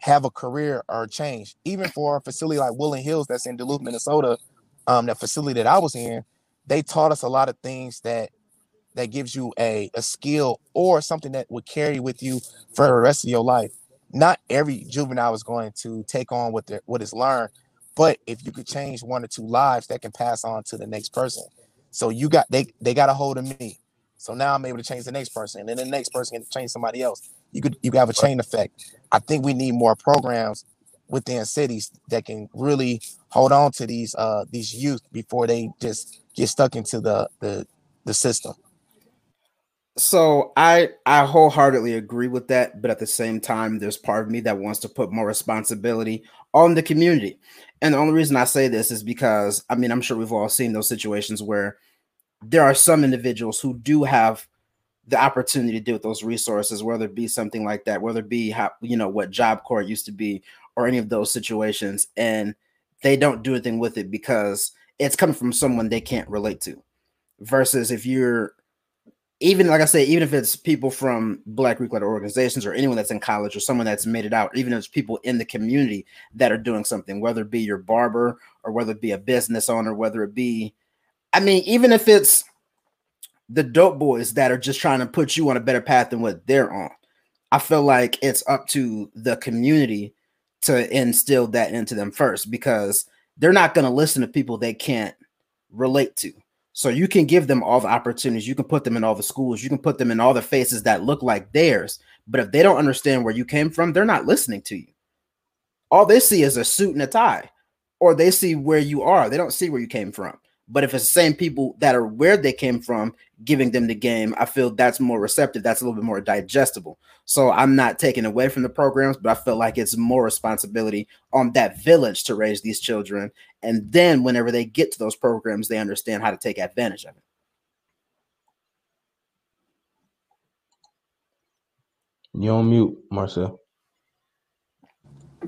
have a career or change. Even for a facility like Woodland Hills that's in Duluth, Minnesota, um, that facility that I was in, they taught us a lot of things that that gives you a, a skill or something that would carry with you for the rest of your life. Not every juvenile is going to take on what they what is learned, but if you could change one or two lives, that can pass on to the next person. So you got they they got a hold of me. So now I'm able to change the next person, and then the next person can change somebody else. You could you could have a chain effect. I think we need more programs within cities that can really hold on to these uh these youth before they just get stuck into the the the system. So I I wholeheartedly agree with that, but at the same time, there's part of me that wants to put more responsibility on the community. And the only reason I say this is because I mean I'm sure we've all seen those situations where there are some individuals who do have the opportunity to deal with those resources, whether it be something like that, whether it be how you know what Job Corps used to be, or any of those situations, and they don't do anything with it because it's coming from someone they can't relate to. Versus if you're even like I say, even if it's people from Black Greek letter organizations or anyone that's in college or someone that's made it out, even if it's people in the community that are doing something, whether it be your barber or whether it be a business owner, whether it be, I mean, even if it's the dope boys that are just trying to put you on a better path than what they're on, I feel like it's up to the community to instill that into them first because they're not going to listen to people they can't relate to. So you can give them all the opportunities, you can put them in all the schools, you can put them in all the faces that look like theirs. But if they don't understand where you came from, they're not listening to you. All they see is a suit and a tie, or they see where you are. They don't see where you came from. But if it's the same people that are where they came from, giving them the game, I feel that's more receptive. That's a little bit more digestible. So I'm not taking away from the programs, but I feel like it's more responsibility on that village to raise these children. And then whenever they get to those programs, they understand how to take advantage of it. You on mute, Marcel.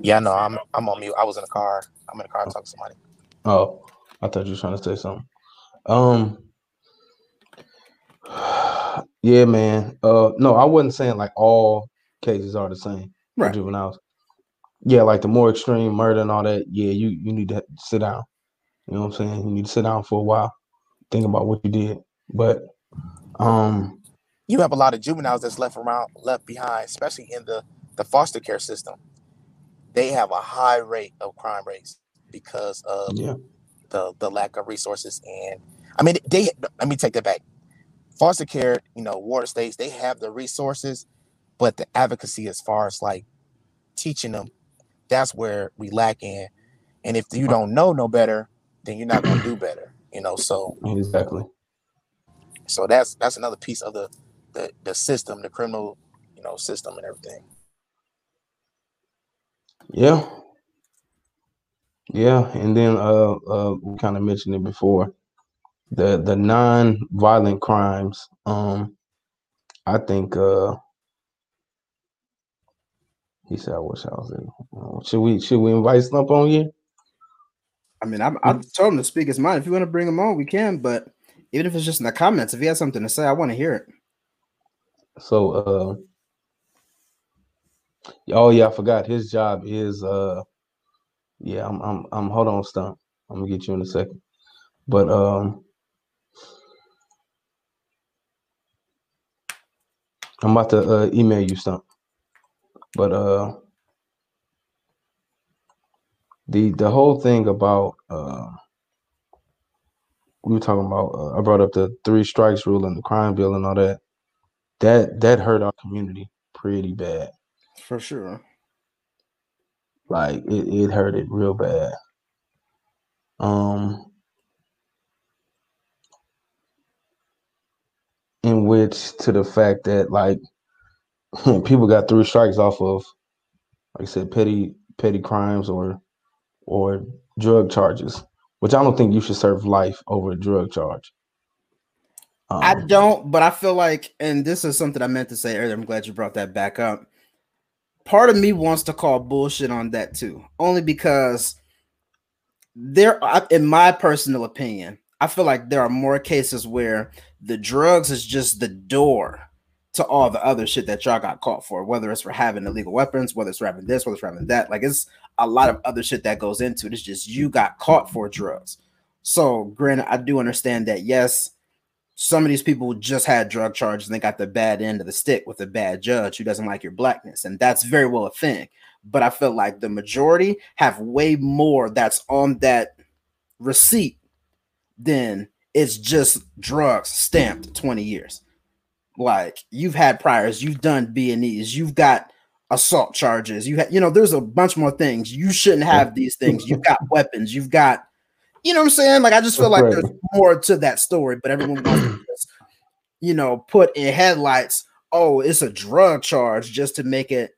Yeah, no, I'm I'm on mute. I was in the car. I'm in the car talking to somebody. Oh, I thought you were trying to say something. Um, yeah, man. Uh, no, I wasn't saying like all cases are the same for juveniles. Yeah, like the more extreme murder and all that. Yeah, you you need to sit down. You know what I'm saying? You need to sit down for a while, think about what you did. But um, You have a lot of juveniles that's left around left behind, especially in the the foster care system. They have a high rate of crime rates because of yeah, the the lack of resources and I mean they let me take that back. Foster care, you know, water states, they have the resources, but the advocacy as far as like teaching them, that's where we lack in. And if you don't know no better, then you're not gonna do better. You know, so exactly. so that's that's another piece of the the, the system, the criminal, you know, system and everything. Yeah. Yeah, and then uh uh we kind of mentioned it before. The the non-violent crimes. Um I think uh he said I wish I was in. Uh, should we should we invite Stump on here? I mean, I, I told him to speak his mind. If you want to bring him on, we can. But even if it's just in the comments, if he has something to say, I want to hear it. So uh oh yeah, I forgot his job is uh yeah, I'm I'm I'm hold on, Stump. I'm gonna get you in a second. But um I'm about to uh, email you Stump. But uh the the whole thing about uh we were talking about uh, I brought up the three strikes rule and the crime bill and all that. That that hurt our community pretty bad. For sure. Like it, it hurt it real bad. Um in which to the fact that like people got three strikes off of like I said petty petty crimes or or drug charges, which I don't think you should serve life over a drug charge. Um, I don't, but I feel like, and this is something I meant to say earlier. I'm glad you brought that back up. Part of me wants to call bullshit on that too, only because there, in my personal opinion, I feel like there are more cases where the drugs is just the door to all the other shit that y'all got caught for, whether it's for having illegal weapons, whether it's for having this, whether it's for having that. Like it's a lot of other shit that goes into it. It's just you got caught for drugs. So, granted, I do understand that. Yes, some of these people just had drug charges and they got the bad end of the stick with a bad judge who doesn't like your blackness, and that's very well a thing. But I feel like the majority have way more that's on that receipt than it's just drugs stamped 20 years. Like you've had priors, you've done B and E's, you've got assault charges, you had, you know, there's a bunch more things. You shouldn't have these things. You've got weapons, you've got, you know what I'm saying? Like I just feel like there's more to that story, but everyone wants to just, you know, put in headlights, oh, it's a drug charge just to make it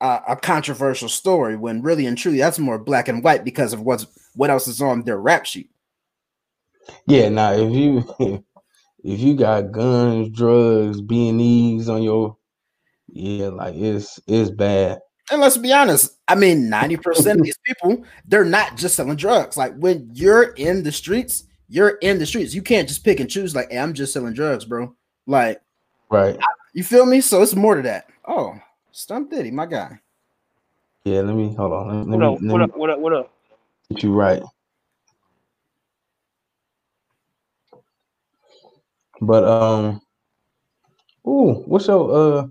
a, a controversial story when really and truly that's more black and white because of what's what else is on their rap sheet. Yeah, now if you if you got guns, drugs, B and E's on your yeah, like it's it's bad. And let's be honest, I mean, 90% of these people, they're not just selling drugs. Like when you're in the streets, you're in the streets. You can't just pick and choose, like, hey, I'm just selling drugs, bro. Like, Right. you feel me? So it's more to that. Oh, Stump Diddy, my guy. Yeah, let me hold on. Let, let What me, up? let What me up? What up? What up? get you right. But um ooh, what's your uh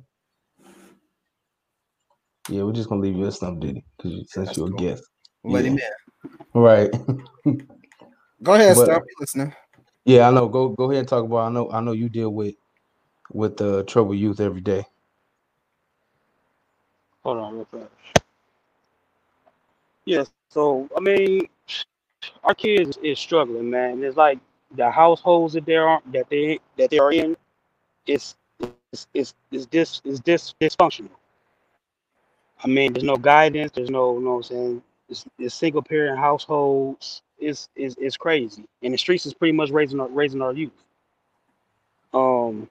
yeah, we're just gonna leave you a stump diddy because since That's you're a guest. Let him Yeah. in. Right. Go ahead, But- Stump. You listening? Yeah, I know. Go go ahead and talk about. I know. I know you deal with with the trouble youth every day. Hold on, real fast. Yes. So I mean, our kids is struggling, man. It's like the households that they are that they that they are in, is it's it's it's dis it's dis dysfunctional. I mean, there's no guidance. There's no, you know what I'm saying. It's, it's single parent households. It's, it's it's crazy, and the streets is pretty much raising our raising our youth. Um,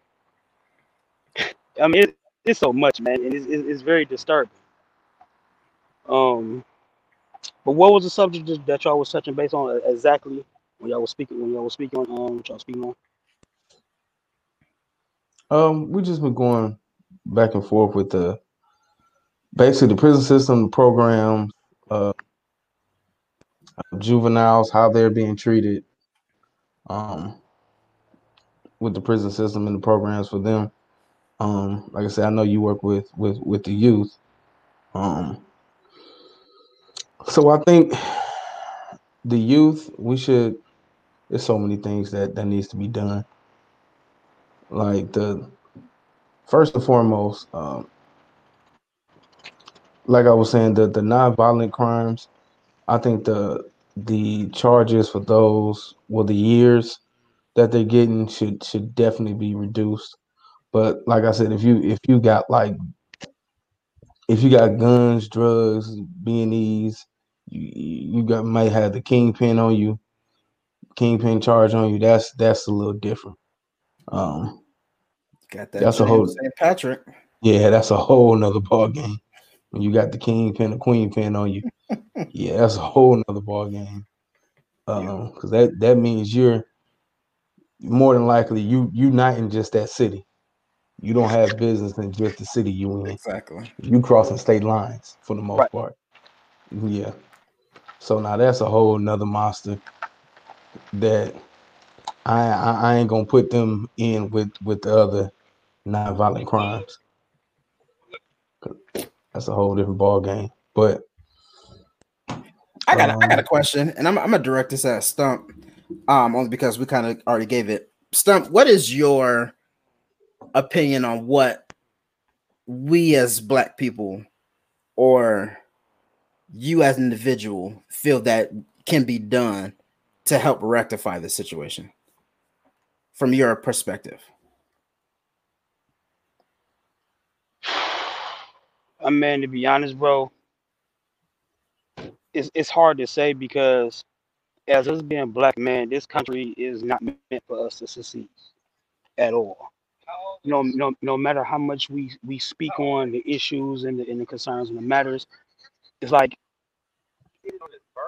I mean, it, it's so much, man, and it's, it's very disturbing. Um, but what was the subject that- that y'all was touching based on exactly when y'all was speaking when y'all was speaking on um what y'all speaking on? Um, we just been going back and forth with the basically the prison system, the programs, uh, juveniles, how they're being treated, um, with the prison system and the programs for them. Um, like I said, I know you work with with with the youth. Um, so I think the youth, we should. There's so many things that that needs to be done. Like the first and foremost, um, like I was saying, the the non-violent crimes. I think the the charges for those, well, the years that they're getting should should definitely be reduced. But like I said, if you if you got like if you got guns, drugs, B and E's, you you got might have the kingpin on you, kingpin charge on you. That's that's a little different. Um, Got that. That's a whole- St. Patrick. yeah, that's a whole nother ball game. When you got the kingpin, the queen pin on you, yeah, that's a whole nother ball game. Um, because that that means you're more than likely you you not in just that city. You don't have business in just the city you in. Exactly. You crossing state lines for the most Right. part. Yeah. So now that's a whole nother monster that I, I I ain't gonna put them in with with the other non-violent crimes. That's a whole different ball game. But I got a, I got a Um, question, and I'm I'm gonna direct this at Stump, um, only because we kind of already gave it. Stump, what is your opinion on what we as Black people, or you as an individual, feel that can be done to help rectify this situation from your perspective? Uh, I mean, to be honest, bro, it's it's hard to say because as us being black man, this country is not meant for us to succeed at all. Know, no, no matter how much we we speak on the issues and the, and the concerns and the matters, it's like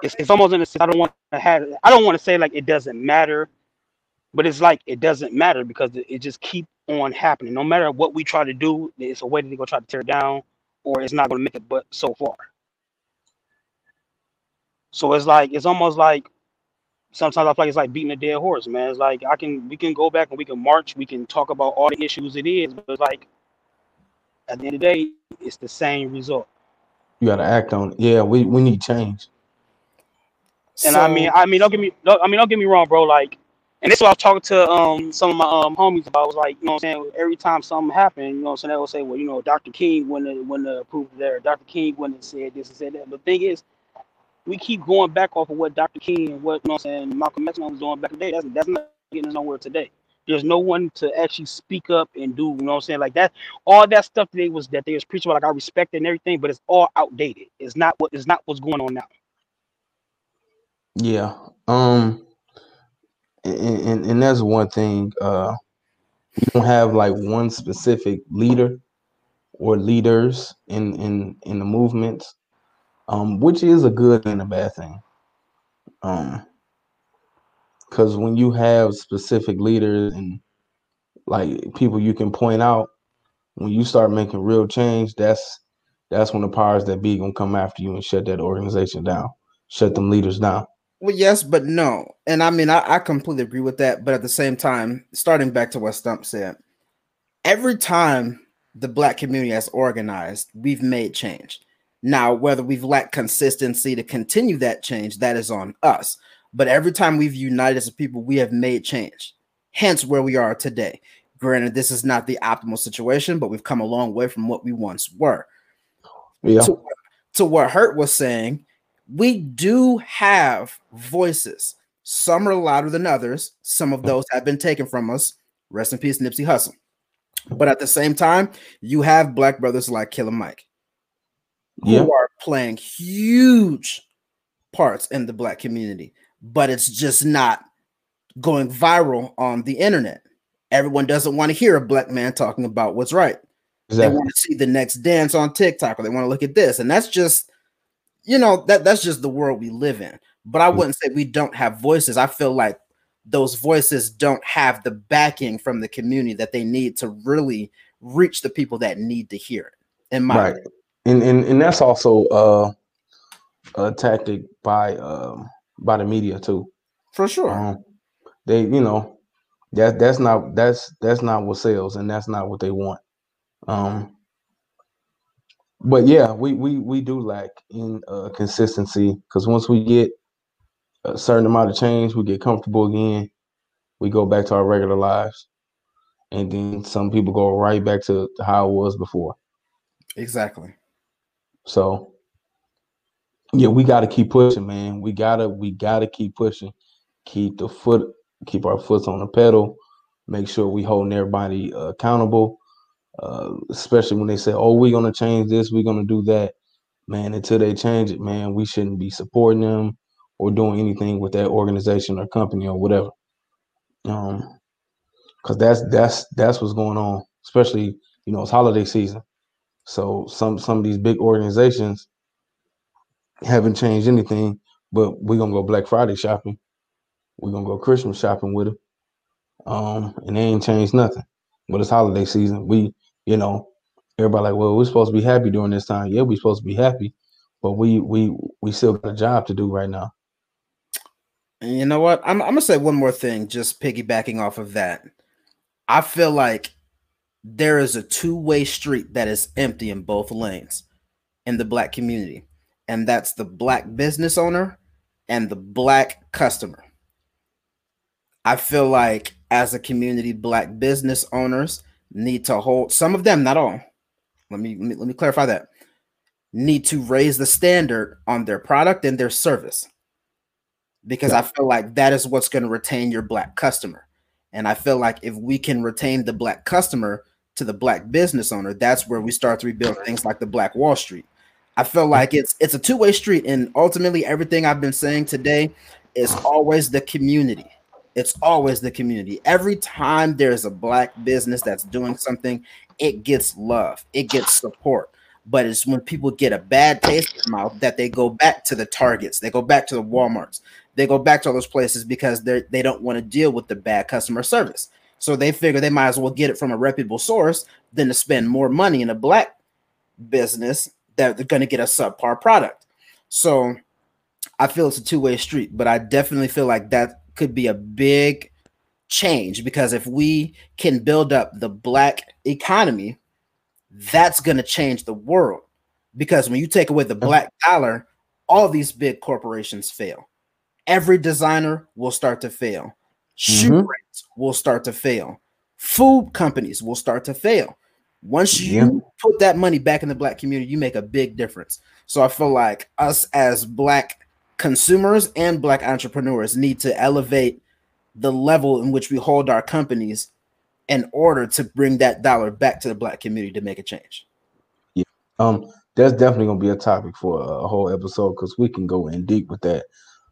it's, it's almost in a I don't want to have I don't want to say like it doesn't matter, but it's like it doesn't matter because it, just keep on happening. No matter what we try to do, it's a way that they go try to tear it down, or it's not going to make it. But so far, so it's like it's almost like sometimes I feel like it's like beating a dead horse, man. It's like I can we can go back and we can march, we can talk about all the issues it is, but it's like at the end of the day, it's the same result. you gotta act on it. Yeah, we, we need change. And I mean, I mean, don't get me, don't, I mean, don't get me wrong, bro. Like, and this is what I was talking to um some of my um homies about. Was like, you know, what I'm saying every time something happened, you know, what I'm saying they will say, well, you know, Dr. King wouldn't wouldn't have approved there, Dr. King wouldn't have said this and said that. But the thing is, we keep going back off of what Dr. King and what you know, what I'm saying Malcolm X was doing back in the day. That's that's not getting us nowhere today. There's no one to actually speak up and do, you know what I'm saying? Like that, all that stuff that they was that they was preaching about, like I respect and everything, but it's all outdated. It's not what it's not what's going on now. Yeah. Um and, and, and that's one thing. Uh we don't have like one specific leader or leaders in in in the movements. Um, which is a good and a bad thing. Um because when you have specific leaders and like people you can point out, when you start making real change, that's that's when the powers that be gonna come after you and shut that organization down, shut them leaders down. Well, yes, but no. And I mean, I, I completely agree with that. But at the same time, starting back to what Stump said, every time the black community has organized, we've made change. Now, whether we've lacked consistency to continue that change, that is on us. But every time we've united as a people, we have made change. Hence where we are today. Granted, this is not the optimal situation, but we've come a long way from what we once were Yeah. to, to what Hurt was saying, we do have voices. Some are louder than others. Some of those have been taken from us. Rest in peace, Nipsey Hussle. But at the same time, you have black brothers like Killer Mike who Yeah. are playing huge parts in the black community, but it's just not going viral on the internet. Everyone doesn't want to hear a black man talking about what's right they want to see the next dance on TikTok or they want to look at this. And that's just, you know, that that's just the world we live in. But I Mm. wouldn't say we don't have voices. I feel like those voices don't have the backing from the community that they need to really reach the people that need to hear it. In my right and, and and that's also uh a tactic by um by the media too for sure. um they you know that that's not that's that's not what sells and that's not what they want um but yeah we we we do lack in uh consistency because once we get a certain amount of change we get comfortable again we go back to our regular lives and then some people go right back to how it was before Exactly. So yeah, we gotta keep pushing, man. We gotta we gotta keep pushing. Keep the foot, keep our foot on the pedal. Make sure we holding everybody uh, accountable. Uh, especially when they say, "Oh, we're gonna change this, we're gonna do that." man, until they change it, man, we shouldn't be supporting them or doing anything with that organization or company or whatever. Um, because that's that's that's what's going on, especially you know it's holiday season. So some some of these big organizations haven't changed anything, but we're gonna go Black Friday shopping. We're gonna go Christmas shopping with them. Um, and they ain't changed nothing. But it's holiday season. We, you know, everybody like, well, we're supposed to be happy during this time. Yeah, we're supposed to be happy, but we we we still got a job to do right now. And you know what? I'm, I'm gonna say one more thing, just piggybacking off of that. I feel like there is a two-way street that is empty in both lanes in the black community, and that's the black business owner and the black customer. I feel like as a community, black business owners need to hold some of them, not all. Let me let me, let me clarify that. Need to raise the standard on their product and their service because yeah. I feel like that is what's going to retain your black customer. And I feel like if we can retain the black customer to the black business owner, that's where we start to rebuild things like the Black Wall Street. I feel like it's it's a two-way street, and ultimately everything I've been saying today is always the community. It's always the community. Every time there's a black business that's doing something, it gets love, it gets support. But it's when people get a bad taste in their mouth that they go back to the Targets, they go back to the Walmarts, they go back to all those places because they they don't want to deal with the bad customer service. So they figure they might as well get it from a reputable source than to spend more money in a black business that they're going to get a subpar product. So I feel it's a two-way street, but I definitely feel like that could be a big change because if we can build up the black economy, that's going to change the world. Because when you take away the black dollar, all these big corporations fail every designer will start to fail. Shoe mm-hmm. brands will start to fail. Food companies will start to fail. Once you yeah. put that money back in the black community, you make a big difference. So I feel like us as black consumers and black entrepreneurs need to elevate the level in which we hold our companies in order to bring that dollar back to the black community to make a change. Yeah. Um that's definitely going to be a topic for a whole episode cuz we can go in deep with that.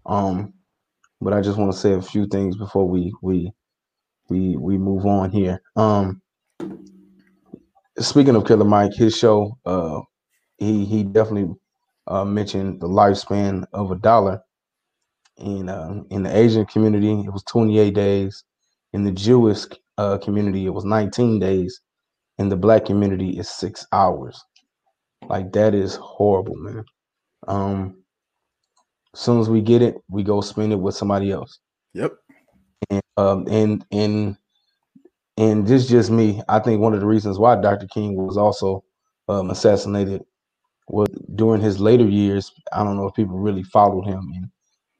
Um, but I just want to say a few things before we we we we move on here. Um, speaking of Killer Mike, his show, uh, he he definitely uh, mentioned the lifespan of a dollar. In uh, in the Asian community, it was 28 days. In the Jewish uh, community, it was 19 days. In the Black community, it's six hours. Like that is horrible, man. Um, as soon as we get it, we go spend it with somebody else. Yep. And um and and and this just me. I think one of the reasons why Dr. King was also um, assassinated was during his later years. I don't know if people really followed him and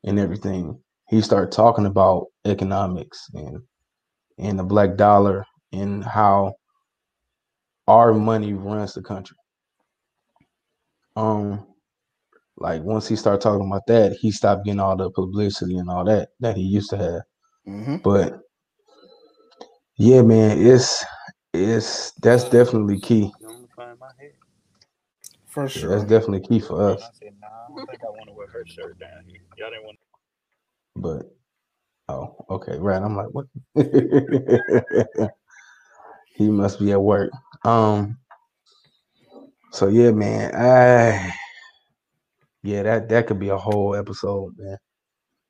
and everything. He started talking about economics and and the black dollar and how our money runs the country. Um, like once he started talking about that, he stopped getting all the publicity and all that that he used to have. Mm-hmm. But yeah, man, it's it's that's definitely key. For sure, yeah, that's definitely key for us. i don't think i want to wear her shirt down here But oh, okay, right. I'm like, what? he must be at work. Um. So yeah, man. I yeah, that that could be a whole episode, man.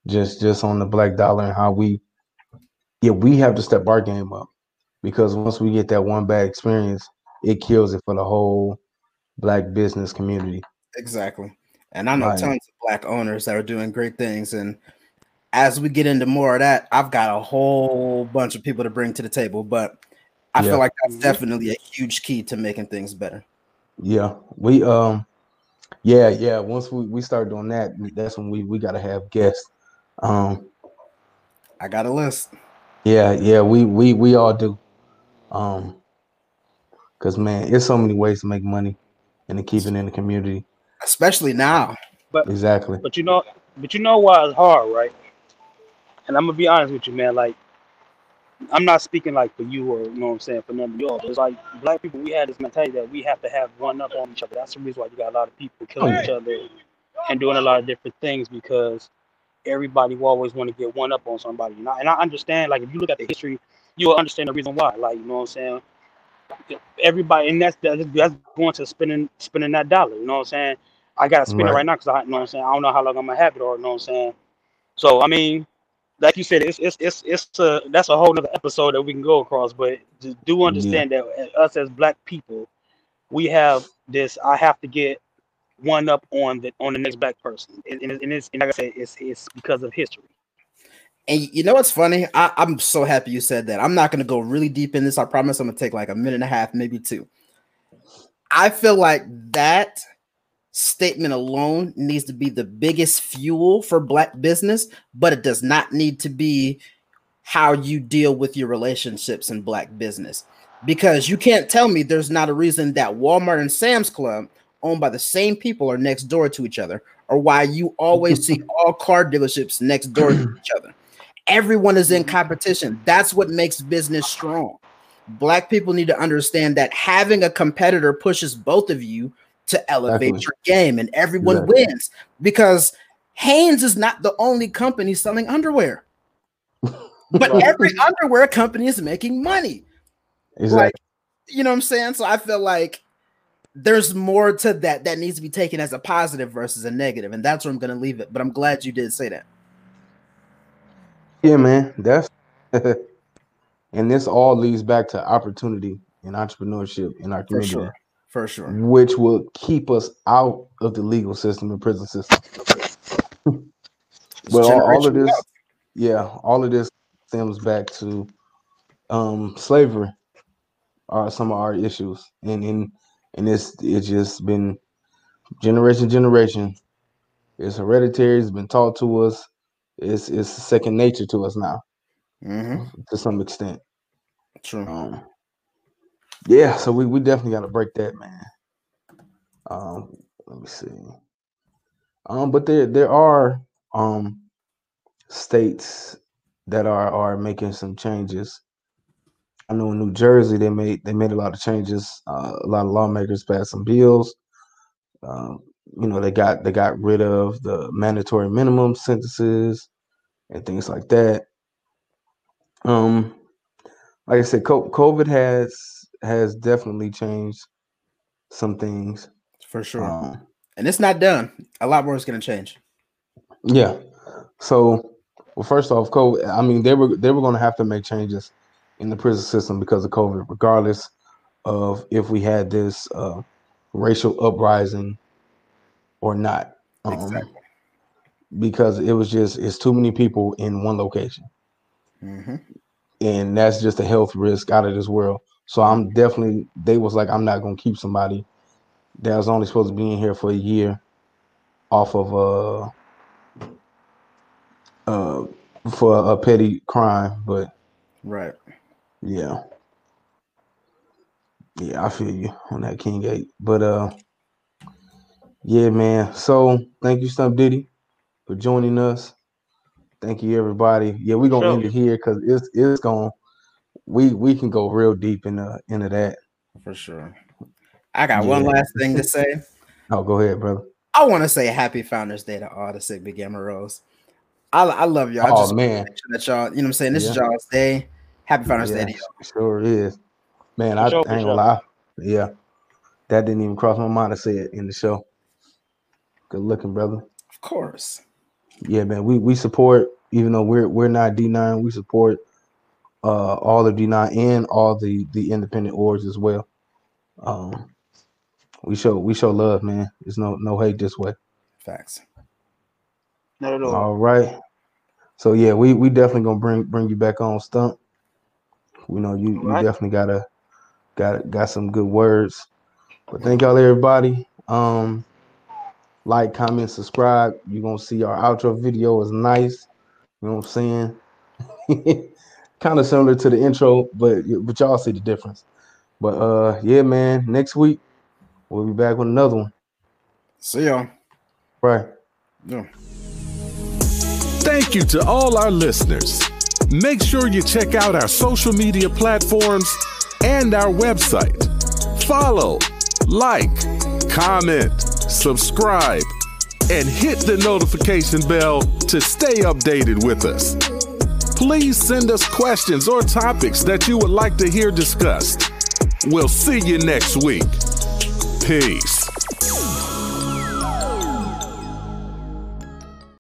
Just just on the black dollar and how we yeah, we have to step our game up because once we get that one bad experience, it kills it for the whole black business community. Exactly. And I know right. tons of black owners that are doing great things. And as we get into more of that, I've got a whole bunch of people to bring to the table. But I yeah. feel like that's definitely a huge key to making things better. Yeah. We um yeah, yeah. Once we, we start doing that, that's when we, we gotta have guests. Um I got a list. Yeah, yeah, we we we all do. Um because man, it's so many ways to make money and to keep it in the community. Especially now. But exactly. But you know, but you know why it's hard, right? And I'm gonna be honest with you, man. Like I'm not speaking like for you or you know what I'm saying for none of y'all. It's like black people, we had this mentality that we have to have one up on each other. That's the reason why you got a lot of people killing each other and doing a lot of different things because everybody will always want to get one up on somebody. And I, and I understand, like if you look at the history, you'll understand the reason why. Like you know what I'm saying. Everybody, and that's that's that's going to spending spending that dollar. You know what I'm saying. I gotta spend it Right. right now because I you know what I'm saying. I don't know how long I'm gonna have it or you know what I'm saying. So I mean, like you said, it's it's it's it's a that's a whole nother episode that we can go across. But just do understand that us as black people, we have this. I have to get one up on the on the next black person, and, and, and it's and like I said, it's it's because of history. And you know what's funny? I, I'm so happy you said that. I'm not going to go really deep in this. I promise I'm going to take like a minute and a half, maybe two. I feel like that statement alone needs to be the biggest fuel for black business, but it does not need to be how you deal with your relationships in black business. Because you can't tell me there's not a reason that Walmart and Sam's Club, owned by the same people, are next door to each other, or why you always see all car dealerships next door to each other. Everyone is in mm-hmm. competition. That's what makes business strong. Black people need to understand that having a competitor pushes both of you to elevate Definitely. your game, and everyone Exactly. wins because Hanes is not the only company selling underwear, but Right. every underwear company is making money. Exactly. Like, you know what I'm saying? So I feel like there's more to that that needs to be taken as a positive versus a negative, and that's where I'm going to leave it. But I'm glad you did say that. Yeah, man. That's and this all leads back to opportunity and entrepreneurship in our community. For sure. For sure. which will keep us out of the legal system and prison system. But all, of this, wealth. yeah, all of this stems back to um slavery are some of our issues. And in and it's it's just been generation generation. It's hereditary, it's been taught to us. It's it's second nature to us now, Mhm. to some extent. True. Um, yeah, so we, we definitely got to break that, man. Um, let me see. Um, but there there are um states that are are making some changes. I know in New Jersey they made they made a lot of changes. Uh, a lot of lawmakers passed some bills. Um, you know they got they got rid of the mandatory minimum sentences and things like that. Um, like I said, COVID has has definitely changed some things. For sure. Um, and it's not done. A lot more is going to change. yeah. So, well, first off, COVID. I mean, they were they were going to have to make changes in the prison system because of COVID, regardless of if we had this uh, racial uprising or not. Um, Exactly. Because it was just it's too many people in one location. hmm and that's just a health risk out of this world. So I'm definitely they was like I'm not gonna keep somebody that was only supposed to be in here for a year off of uh uh for a petty crime, but Right. yeah. Yeah, I feel you on that King Eight. But uh yeah, man. So thank you, Stump Diddy, for joining us. Thank you, everybody. Yeah, we're gonna Sure. end it here because it's it's gonna we we can go real deep into into that. For sure. I got one last thing to say. Oh, go ahead, brother. I want to say Happy Founders Day to all the Sigma Gamma Rhos. I, I love y'all. I Oh just man, that y'all, you know what I'm saying? This is y'all's day. Happy Founders yeah, Day to y'all. sure is. Man, I, For sure, I ain't gonna lie. Yeah, that didn't even cross my mind to say it in the show. Good looking, brother. Of course. Yeah, man. We we support, even though we're we're not D nine, we support uh all of D nine and all the the independent awards as well. Um, we show we show love, man. There's no no hate this way. Facts. Not at all. All right. So yeah, we we definitely gonna bring bring you back on stump. We know you you Alright. definitely gotta got got some good words. But thank y'all everybody. Um like, comment, subscribe. You're gonna see our outro video is nice. You know what I'm saying? kind of similar to the intro, but but y'all see the difference. But uh yeah, man, next week we'll be back with another one. See y'all. Right. Yeah. Thank you to all our listeners. Make sure you check out our social media platforms and our website. Follow, like, comment, subscribe, and hit the notification bell to stay updated with us. Please send us questions or topics that you would like to hear discussed. We'll see you next week. Peace.